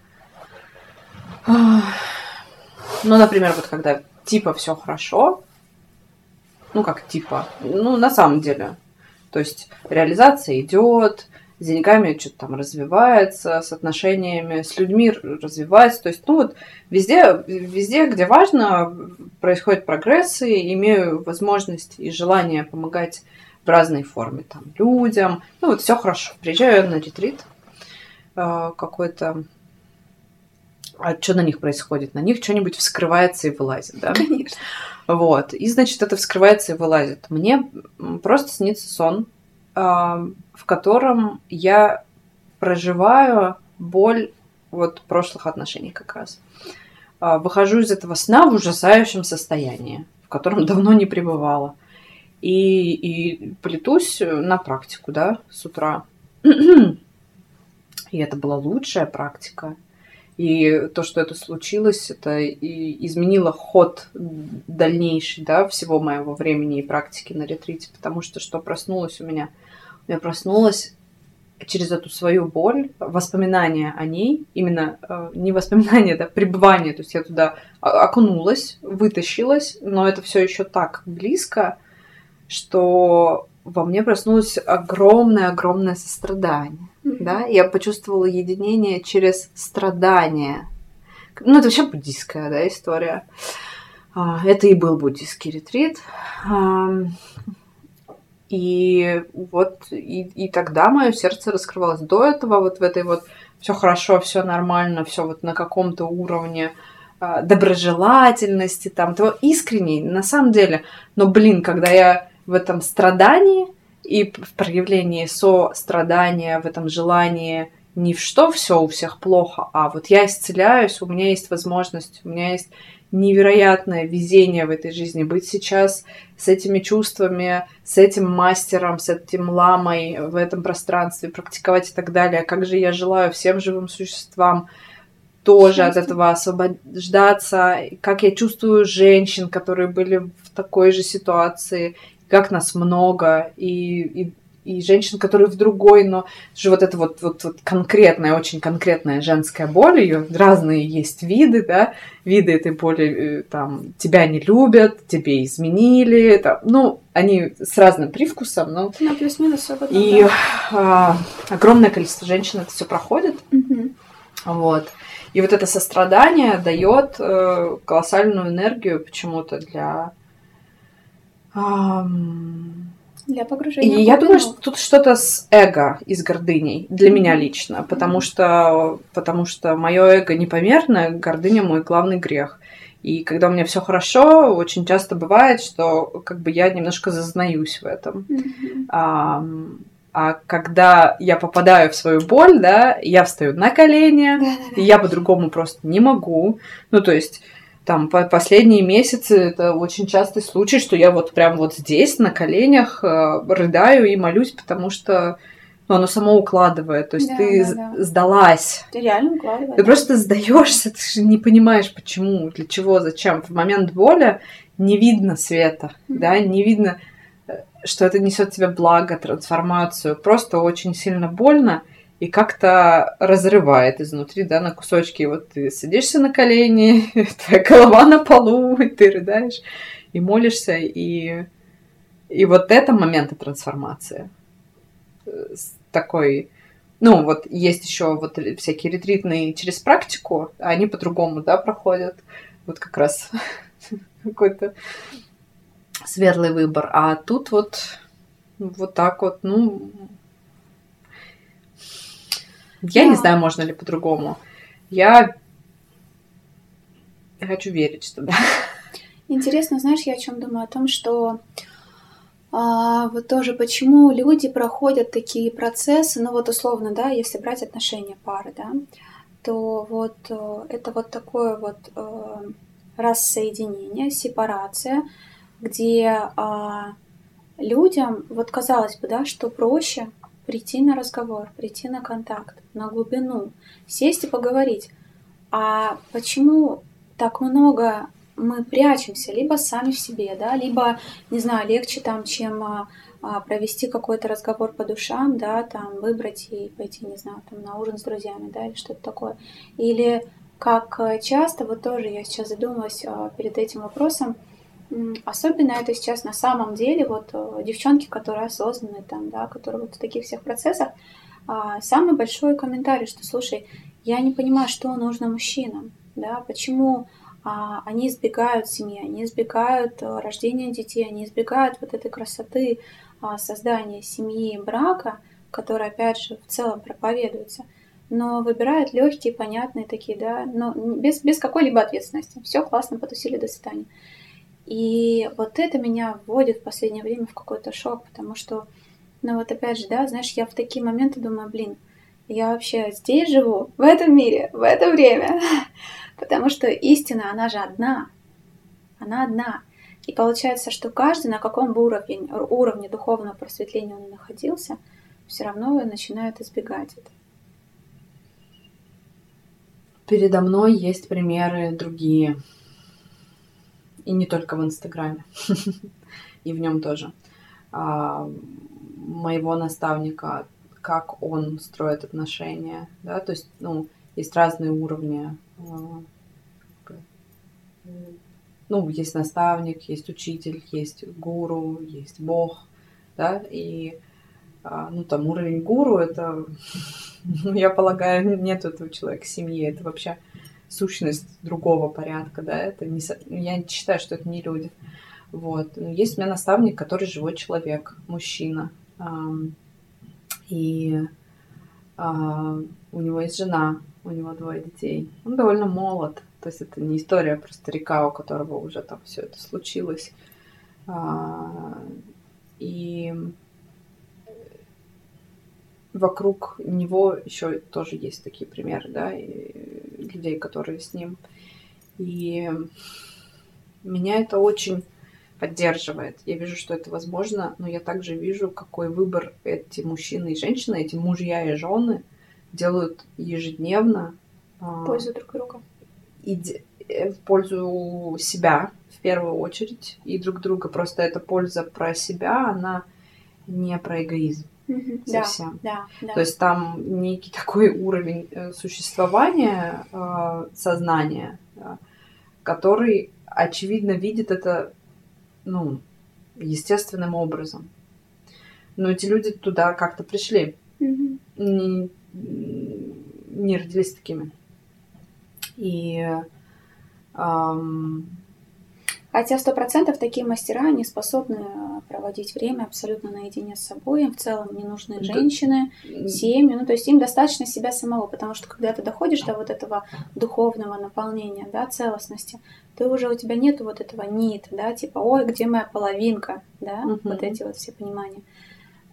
Ну, например, вот когда типа все хорошо, ну, как типа, ну, на самом деле. То есть реализация идет, с деньгами что-то там развивается, с отношениями с людьми развивается. То есть, ну вот везде, везде, где важно, происходит прогресс, имею возможность и желание помогать в разной форме там людям. Ну вот все хорошо. Приезжаю на ретрит э, какой-то а что на них происходит? На них что-нибудь вскрывается и вылазит, да? Конечно. Вот. И, значит, это вскрывается и вылазит. Мне просто снится сон, в котором я проживаю боль вот прошлых отношений как раз. А, выхожу из этого сна в ужасающем состоянии, в котором давно не пребывала. И, и плетусь на практику, да, с утра. И это была лучшая практика. И то, что это случилось, это и изменило ход дальнейший, да, всего моего времени и практики на ретрите, потому что что проснулось у меня? Я проснулась через эту свою боль, воспоминания о ней, именно э, не воспоминания, да, пребывание, то есть я туда окунулась, вытащилась, но это все еще так близко, что во мне проснулось огромное-огромное сострадание. Да? Я почувствовала единение через страдание. Ну, это вообще буддийская да, история. А, это и был буддийский ретрит. И вот и, и тогда мое сердце раскрывалось. До этого вот в этой вот все хорошо, все нормально, все вот на каком-то уровне а, доброжелательности, там, того искренней, на самом деле. Но, блин, когда я в этом страдании и в проявлении сострадания, в этом желании не в что все у всех плохо, а вот я исцеляюсь, у меня есть возможность, у меня есть невероятное везение в этой жизни быть сейчас с этими чувствами, с этим мастером, с этим ламой в этом пространстве, практиковать и так далее. Как же я желаю всем живым существам тоже Счастье. от этого освобождаться, как я чувствую женщин, которые были в такой же ситуации, как нас много, и, и и женщин, которые в другой, но же вот это вот, вот, вот конкретная, очень конкретная женская боль, ее разные есть виды, да, виды этой боли, э, там, тебя не любят, тебе изменили, там, ну, они с разным привкусом, но... Ну, плюс-минус И да. а, огромное количество женщин это все проходит, угу. вот. И вот это сострадание дает э, колоссальную энергию почему-то для... Для погружения. И я думаю, что тут что-то с эго и с гордыней для mm-hmm. меня лично, потому mm-hmm. что потому что мое эго непомерно, гордыня мой главный грех. И когда у меня все хорошо, очень часто бывает, что как бы я немножко зазнаюсь в этом. Mm-hmm. А, а когда я попадаю в свою боль, да, я встаю на колени, я по-другому просто не могу. Ну, то есть там по последние месяцы это очень частый случай, что я вот прям вот здесь на коленях э, рыдаю и молюсь, потому что ну, оно само укладывает. То есть да, ты да, да. сдалась. Ты реально укладываешь. Ты просто сдаешься, ты же не понимаешь, почему, для чего, зачем. В момент боли не видно света, mm-hmm. да, не видно, э, что это несет тебе благо, трансформацию. Просто очень сильно больно и как-то разрывает изнутри, да, на кусочки. Вот ты садишься на колени, твоя голова на полу, и ты рыдаешь, и молишься, и, и вот это моменты трансформации. Такой, ну, вот есть еще вот всякие ретритные через практику, а они по-другому, да, проходят. Вот как раз какой-то светлый выбор. А тут вот вот так вот, ну, я да. не знаю, можно ли по-другому. Я хочу верить, что да. Интересно, знаешь, я о чем думаю? О том, что а, вот тоже почему люди проходят такие процессы, ну вот условно, да, если брать отношения пары, да, то вот э, это вот такое вот э, рассоединение, сепарация, где а, людям, вот казалось бы, да, что проще прийти на разговор, прийти на контакт, на глубину, сесть и поговорить. А почему так много мы прячемся, либо сами в себе, да, либо, не знаю, легче там, чем а, а, провести какой-то разговор по душам, да, там выбрать и пойти, не знаю, там на ужин с друзьями, да, или что-то такое. Или как часто, вот тоже я сейчас задумалась а, перед этим вопросом, Особенно это сейчас на самом деле, вот девчонки, которые осознанные там, да, которые вот в таких всех процессах, а, самый большой комментарий, что, слушай, я не понимаю, что нужно мужчинам, да, почему а, они избегают семьи, они избегают э, рождения детей, они избегают вот этой красоты а, создания семьи и брака, которая, опять же, в целом проповедуется, но выбирают легкие, понятные такие, да, но без, без какой-либо ответственности. Все классно, потусили, до свидания. И вот это меня вводит в последнее время в какой-то шок, потому что, ну вот опять же, да, знаешь, я в такие моменты думаю, блин, я вообще здесь живу, в этом мире, в это время. Потому что истина, она же одна. Она одна. И получается, что каждый, на каком бы уровне, уровне духовного просветления он находился, все равно начинает избегать это. Передо мной есть примеры другие и не только в Инстаграме, и в нем тоже. Моего наставника, как он строит отношения, да, то есть, ну, есть разные уровни. А, ну, есть наставник, есть учитель, есть гуру, есть бог, да, и а, ну, там уровень гуру, это, я полагаю, нет этого человека семьи, это вообще сущность другого порядка, да, это не, я не считаю, что это не люди. Вот. Есть у меня наставник, который живой человек, мужчина. И а, у него есть жена, у него двое детей. Он довольно молод. То есть это не история про старика, у которого уже там все это случилось. А, и вокруг него еще тоже есть такие примеры, да, людей, которые с ним. И меня это очень поддерживает. Я вижу, что это возможно, но я также вижу, какой выбор эти мужчины и женщины, эти мужья и жены делают ежедневно, в пользу друг друга. Иде... В пользу себя в первую очередь и друг друга. Просто эта польза про себя, она не про эгоизм Мгм. совсем. Да, да, да. То есть там некий такой уровень э, существования э, сознания, который, очевидно, видит это, ну, естественным образом. Но эти люди туда как-то пришли, Мгм. не, не родились такими. И ам, Хотя сто процентов такие мастера, они способны э, проводить время абсолютно наедине с собой. Им в целом не нужны Да. женщины, семьи. Ну, то есть им достаточно себя самого, потому что когда ты доходишь до вот этого духовного наполнения, да, целостности, ты уже у тебя нету вот этого нит, да, типа, ой, где моя половинка, да, Мгм. вот эти вот все понимания.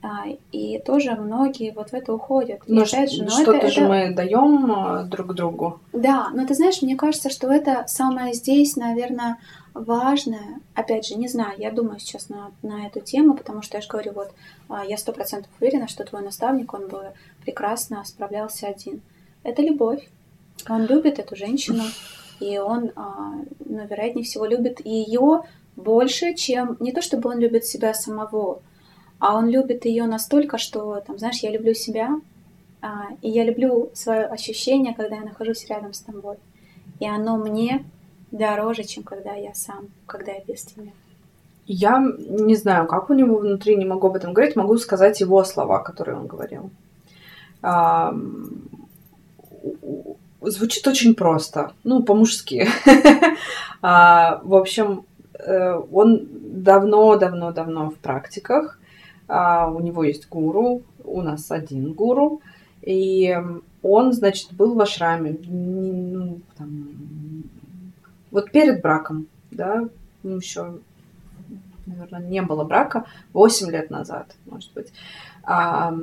А, и тоже многие вот в это уходят. И ну, опять же, ну, что-то это- же это- мы даем друг другу. Да, но ты знаешь, мне кажется, что это самое здесь, наверное, важное. Опять же, не знаю, я думаю сейчас на, на эту тему, потому что я же говорю, вот а, я сто процентов уверена, что твой наставник, он бы прекрасно справлялся один. Это любовь. Он любит эту женщину, и он, а, ну, вероятнее всего, любит ее больше, чем не то, чтобы он любит себя самого, а он любит ее настолько, что, там, знаешь, я люблю себя, а, и я люблю свое ощущение, когда я нахожусь рядом с тобой. И оно мне дороже, чем когда я сам, когда я без тебя. Я не знаю, как у него внутри, не могу об этом говорить, могу сказать его слова, которые он говорил. Звучит очень просто, ну, по-мужски. А, В общем, э, он давно-давно-давно в практиках. А, У него есть гуру, у нас один гуру. И он, значит, был в ашраме, ну, вот перед браком, да, еще наверное, не было брака 8 лет назад, может быть. А,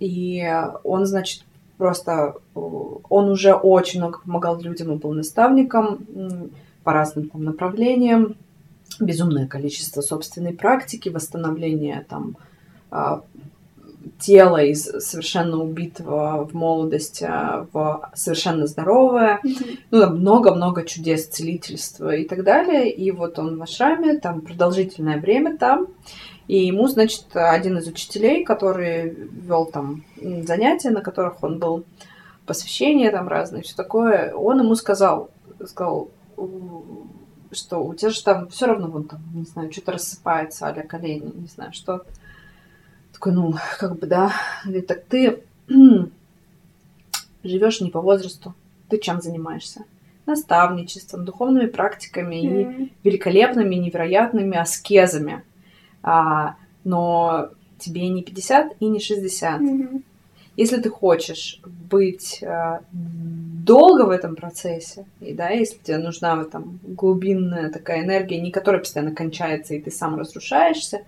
и он, значит, просто, он уже очень много помогал людям, он был наставником по разным там направлениям, безумное количество собственной практики, восстановления там тела из совершенно убитого в молодости а, в совершенно здоровое, ну, там много-много чудес, целительства и так далее. И вот он в ашраме, там продолжительное время там. И ему, значит, один из учителей, который вел там занятия, на которых он был, посвящения там разные, все такое, он ему сказал, сказал, что у тебя же там все равно вон там, не знаю, что-то рассыпается, а колени, не знаю, что. Такой, ну, как бы, да. Говорит, так ты живешь не по возрасту. Ты чем занимаешься? Наставничеством, духовными практиками и Мгм. великолепными, невероятными аскезами. А, но тебе не 50 и не 60. Мгм. Если ты хочешь быть а, долго в этом процессе, и да, если тебе нужна там глубинная такая энергия, не которая постоянно кончается, и ты сам разрушаешься,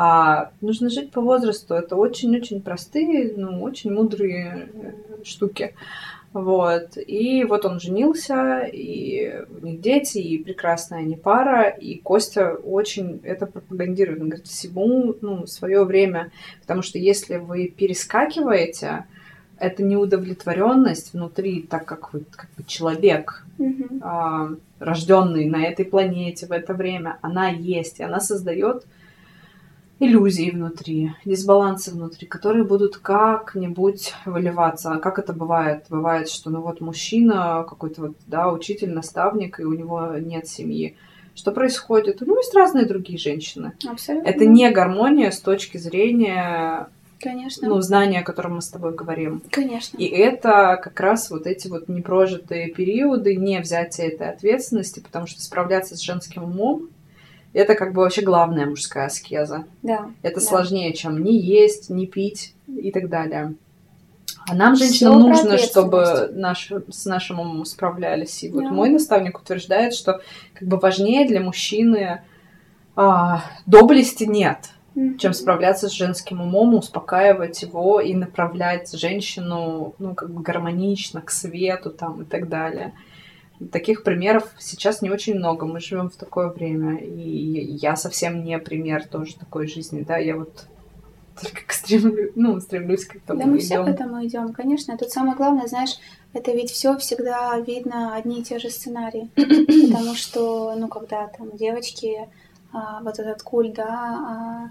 а нужно жить по возрасту. Это очень-очень простые, ну, очень мудрые э, штуки. Вот. И вот он женился, и у них дети, и прекрасная они пара, и Костя очень это пропагандирует. Он говорит, всему ну, свое время. Потому что если вы перескакиваете, это неудовлетворенность внутри, так как вы как бы человек, Мгм. а, рожденный на этой планете в это время, она есть, и она создает иллюзии внутри, дисбалансы внутри, которые будут как-нибудь выливаться. А как это бывает? Бывает, что ну вот мужчина какой-то вот, да, учитель, наставник, и у него нет семьи. Что происходит? У него есть разные другие женщины. Абсолютно. Это не гармония с точки зрения, Конечно. ну, знания, о котором мы с тобой говорим. Конечно. И это как раз вот эти вот непрожитые периоды, не взятие этой ответственности, потому что справляться с женским умом это как бы вообще главная мужская аскеза. Да. Это Да. сложнее, чем не есть, не пить и так далее. А нам, женщинам, нужно, чтобы наш, с нашим умом справлялись. И вот Да. мой наставник утверждает, что как бы важнее для мужчины а, доблести нет, Мгм. чем справляться с женским умом, успокаивать его и направлять женщину, ну, как бы гармонично к свету там и так далее. Таких примеров сейчас не очень много. Мы живем в такое время. И я совсем не пример тоже такой жизни, да. Я вот только к стремлю, ну, стремлюсь к этому. Да, мы все к этому идем, конечно. Тут самое главное, знаешь, это ведь все всегда видно одни и те же сценарии. Потому что, ну, когда там девочки, а, вот этот культ, да, а,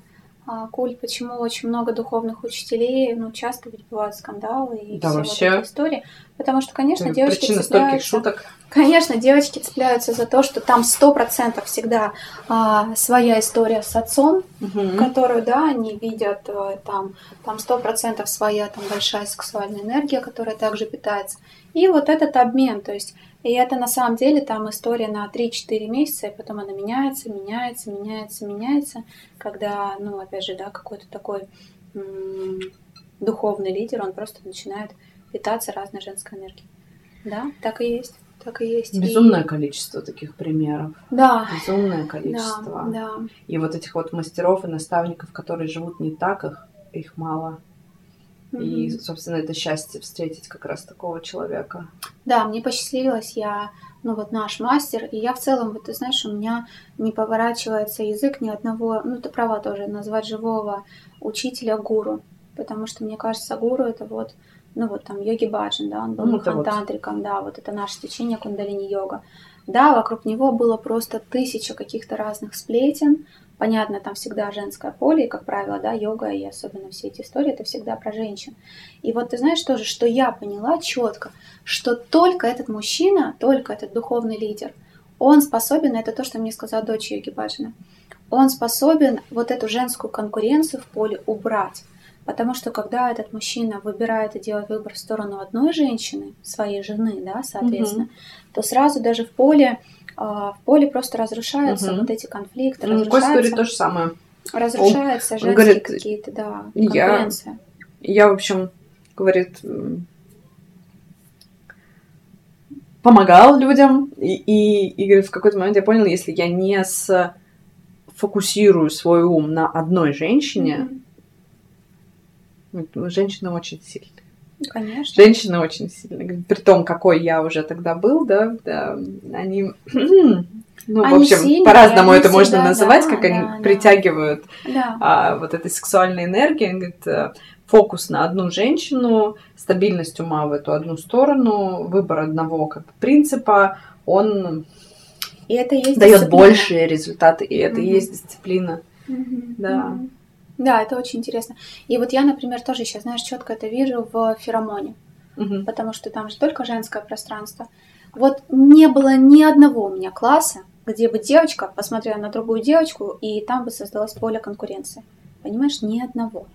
культ, почему очень много духовных учителей, ну, часто ведь бывают скандалы и да, все вообще. вот эти истории. Потому что, конечно, девочки Причина цепляются... шуток. Конечно, девочки цепляются за то, что там сто процентов всегда а, своя история с отцом, Мгм. которую, да, они видят э, там, там сто процентов своя там большая сексуальная энергия, которая также питается. И вот этот обмен, то есть, и это на самом деле там история на 3-4 месяца, и потом она меняется, меняется, меняется, меняется, когда, ну, опять же, да, какой-то такой м, духовный лидер, он просто начинает питаться разной женской энергией. Да, так и есть, так и есть. И- Безумное количество таких примеров. Да, Безумное да, количество. да. И вот этих вот мастеров и наставников, которые живут не так, их, их мало. И, собственно, это счастье встретить как раз такого человека. Да, мне посчастливилось, я, ну вот наш мастер, и я в целом, вот ты знаешь, у меня не поворачивается язык ни одного, ну ты права тоже, назвать живого учителя гуру, потому что мне кажется, гуру это вот, ну вот там йоги Баджан, да, он был Ну, это вот. махантантриком, да, вот это наше течение кундалини-йога. Да, вокруг него было просто тысяча каких-то разных сплетен, Понятно, там всегда женское поле, и, как правило, да, йога и особенно все эти истории, это всегда про женщин. И вот ты знаешь тоже, что я поняла четко, что только этот мужчина, только этот духовный лидер, он способен, это то, что мне сказала дочь Йоги Баджана, он способен вот эту женскую конкуренцию в поле убрать. Потому что когда этот мужчина выбирает и делает выбор в сторону одной женщины, своей жены, да, соответственно, то сразу даже в поле в поле просто разрушаются Мгм. вот эти конфликты, Ну, Кость говорит то же самое. разрушаются он женские говорит, какие-то, да, я- конкуренция. Я, в общем, говорит, помогал людям, и, и, и говорит, в какой-то момент я понял, если я не фокусирую свой ум на одной женщине, Мгм. ну, женщина очень сильная. Конечно. Женщина очень сильная. При том, какой я уже тогда был, да, да, они, ну, в Они общем, сильные, по-разному это можно всегда, называть, да, как да, они да. притягивают Да. а, вот этой сексуальной энергии, он говорит, э, фокус на одну женщину, стабильность ума в эту одну сторону, выбор одного как принципа, он И это и дает дисциплина. большие результаты, и это и Мгм. есть дисциплина. Мгм, Да. мгм. Да, это очень интересно. И вот я, например, тоже сейчас, знаешь, четко это вижу в феромоне, Мгм. потому что там же только женское пространство. Вот не было ни одного у меня класса, где бы девочка посмотрела на другую девочку, и там бы создалось поле конкуренции. Понимаешь, ни одного.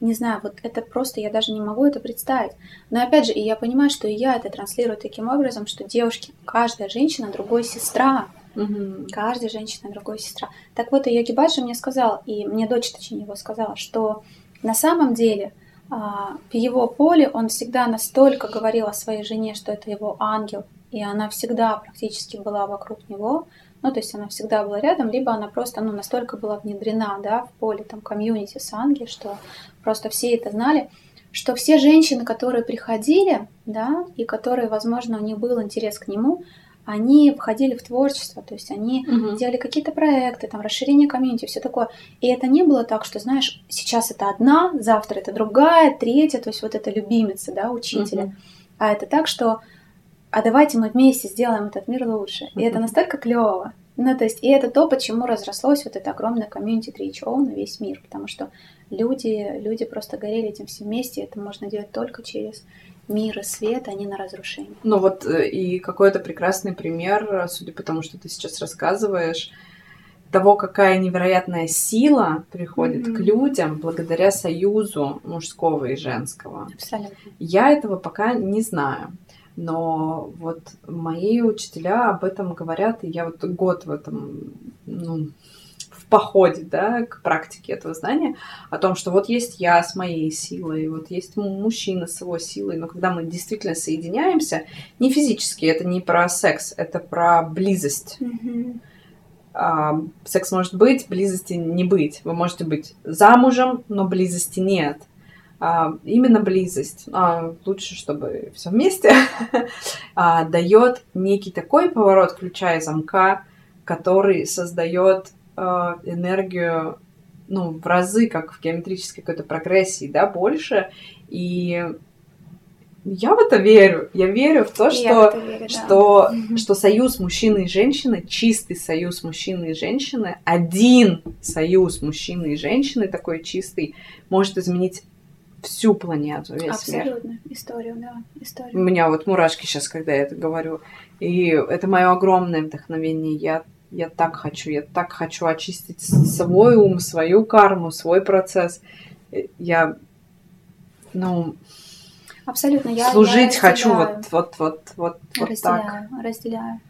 Не знаю, вот это просто, я даже не могу это представить. Но опять же, и я понимаю, что и я это транслирую таким образом, что девушки, каждая женщина другой сестра. Мгм. Каждая женщина другой сестра. Так вот, Йоги Баджи мне сказал, и мне дочь, точнее, его сказала, что на самом деле а, в его поле он всегда настолько говорил о своей жене, что это его ангел, и она всегда практически была вокруг него, ну, то есть она всегда была рядом, либо она просто, ну, настолько была внедрена, да, в поле там комьюнити с ангел, что просто все это знали, что все женщины, которые приходили, да, и которые, возможно, у них был интерес к нему, они входили в творчество, то есть они Мгм. делали какие-то проекты, там, расширение комьюнити, все такое. И это не было так, что, знаешь, сейчас это одна, завтра это другая, третья, то есть вот это любимица, да, учителя. Мгм. А это так, что а давайте мы вместе сделаем этот мир лучше. И это настолько клево. Ну, то есть, и это то, почему разрослось вот это огромное комьюнити 3HO на весь мир, потому что люди, люди просто горели этим все вместе, и это можно делать только через мир и свет, не на разрушение. Ну вот э, и какой-то прекрасный пример, э, судя по тому, что ты сейчас рассказываешь, того, какая невероятная сила приходит Мгм. к людям благодаря союзу мужского и женского. Абсолютно. Я этого пока не знаю. Но вот мои учителя об этом говорят, и я вот год в этом, ну, походе, да, к практике этого знания, о том, что вот есть я с моей силой, вот есть мужчина с его силой, но когда мы действительно соединяемся, не физически, это не про секс, это про близость. Мгм. А, секс может быть, близости не быть. Вы можете быть замужем, но близости нет. А, именно близость, а, лучше, чтобы все вместе, а, дает некий такой поворот ключа и замка, который создает энергию ну, в разы, как в геометрической какой-то прогрессии, да, больше. И я в это верю. Я верю в то, что, в верю, что, да. что союз мужчины и женщины, чистый союз мужчины и женщины, один союз мужчины и женщины, такой чистый, может изменить всю планету, весь Абсолютно. мир. Историю, да, историю. У меня вот мурашки сейчас, когда я это говорю. И это мое огромное вдохновение. Я, я так хочу, я так хочу очистить свой ум, свою карму, свой процесс. Я, ну, Абсолютно. Я, служить я хочу вот, вот, вот, вот, вот разделяю, так. Разделяю,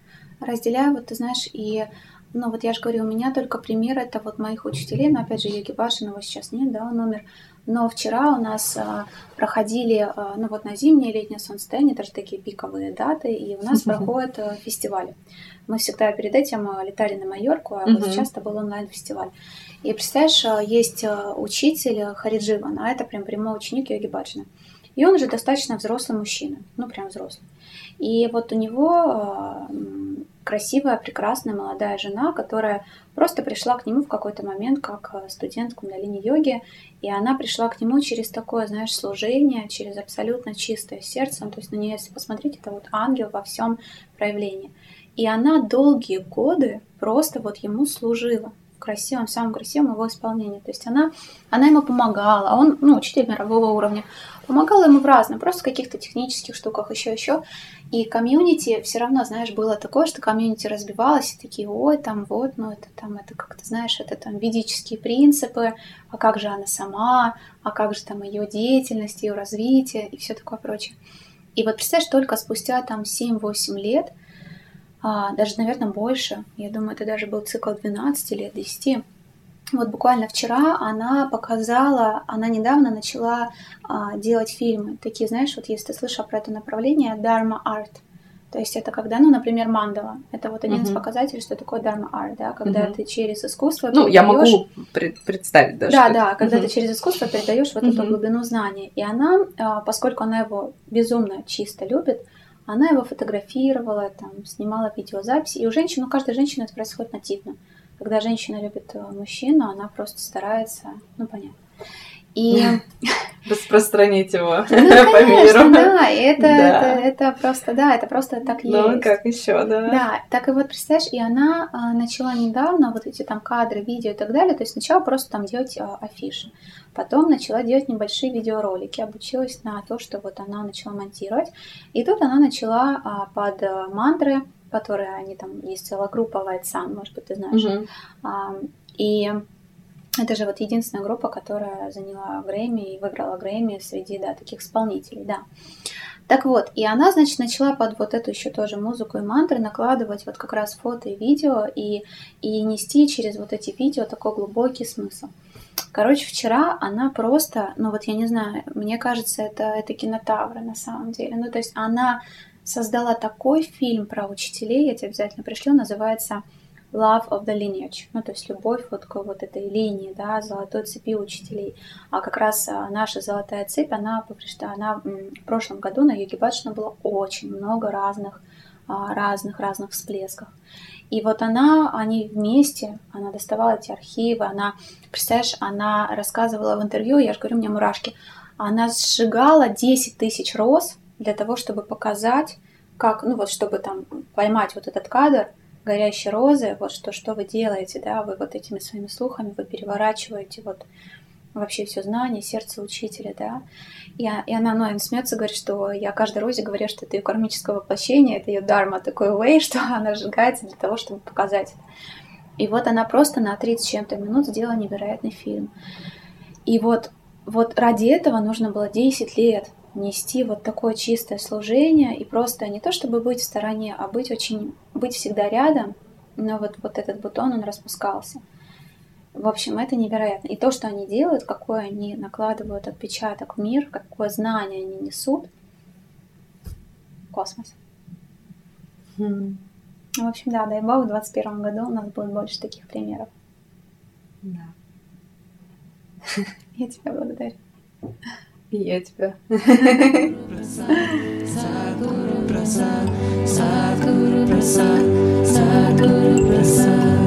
разделяю. Вот ты знаешь, и ну вот я же говорю, у меня только пример это вот моих учителей, но опять же Йоги Башинова сейчас нет, да, он умер. Но вчера у нас а, проходили, а, ну вот на зимнее и летнее солнцестояние, это же такие пиковые даты, и у нас проходят а, фестивали. Мы всегда перед этим а, летали на Майорку, а вот сейчас это был онлайн-фестиваль. И представляешь, а, есть учитель Харидживан, а это прям прямой ученик Йоги Баджина. И он уже достаточно взрослый мужчина, ну прям взрослый. И вот у него красивая, прекрасная молодая жена, которая просто пришла к нему в какой-то момент как э, студент кундалини йоги, и она пришла к нему через такое, знаешь, служение, через абсолютно чистое сердце, то есть на нее, если посмотреть, это вот ангел во всем проявлении. И она долгие годы просто вот ему служила в красивом, самом красивом его исполнении. То есть она, она ему помогала, а он, ну, учитель мирового уровня, помогала ему в разном, просто в каких-то технических штуках, еще, еще. И комьюнити все равно, знаешь, было такое, что комьюнити разбивалось, и такие, ой, там вот, ну это там, это как-то, знаешь, это там ведические принципы, а как же она сама, а как же там ее деятельность, ее развитие и все такое прочее. И вот представляешь, только спустя там 7-8 лет, а, даже, наверное, больше, я думаю, это даже был цикл 12 лет, 10, вот буквально вчера она показала, она недавно начала а, делать фильмы. Такие, знаешь, вот если ты слышал про это направление, Dharma Art. То есть это когда, ну, например, мандала. Это вот один uh-huh. из показателей, что такое Dharma Art, да, когда uh-huh. ты через искусство Ну, я могу пред- представить даже. Да, да, когда uh-huh. ты через искусство передаешь вот uh-huh. эту глубину знаний. И она, а, поскольку она его безумно чисто любит, она его фотографировала, там, снимала видеозаписи. И у женщин, у каждой женщины это происходит нативно. Когда женщина любит э, мужчину, она просто старается, ну понятно. И распространить его ну, по миру. Да, это, да. Это, это просто, да, это просто так ну, есть. Ну, как еще, да. Да, так и вот представляешь, и она а, начала недавно вот эти там кадры, видео и так далее, то есть сначала просто там делать а, афиши, потом начала делать небольшие видеоролики, обучилась на то, что вот она начала монтировать, и тут она начала а, под а, мантры которые они там, есть целая группа White Sun, может быть, ты знаешь. Mm-hmm. А, и это же вот единственная группа, которая заняла Грэмми и выиграла Грэмми среди, да, таких исполнителей, да. Так вот, и она, значит, начала под вот эту еще тоже музыку и мантры накладывать вот как раз фото и видео и, и нести через вот эти видео такой глубокий смысл. Короче, вчера она просто, ну вот я не знаю, мне кажется, это, это кинотавра на самом деле. Ну, то есть она создала такой фильм про учителей, я тебе обязательно пришлю, называется Love of the Lineage, ну, то есть любовь вот к вот этой линии, да, золотой цепи учителей. А как раз а, наша золотая цепь, она, она в прошлом году на Баджана было очень много разных, а, разных, разных всплесков. И вот она, они вместе, она доставала эти архивы, она, представляешь, она рассказывала в интервью, я же говорю, у меня мурашки, она сжигала 10 тысяч роз, для того, чтобы показать, как, ну вот, чтобы там поймать вот этот кадр горящей розы, вот что, что вы делаете, да, вы вот этими своими слухами, вы переворачиваете вот вообще все знание, сердце учителя, да. И, и она, ну, смеется, говорит, что я каждой розе говорю, что это ее кармическое воплощение, это ее дарма, такой way, что она сжигается для того, чтобы показать это. И вот она просто на 30 чем-то минут сделала невероятный фильм. И вот, вот ради этого нужно было 10 лет нести вот такое чистое служение и просто не то чтобы быть в стороне, а быть очень, быть всегда рядом, но вот, вот этот бутон, он распускался. В общем, это невероятно. И то, что они делают, какой они накладывают отпечаток в мир, какое знание они несут, космос. Mm. В общем, да, дай бог, в 2021 году у нас будет больше таких примеров. Да. Я тебя благодарю. Я тебя. Sadhguru Prasad, Sadhguru Prasad, Sadhguru Prasad.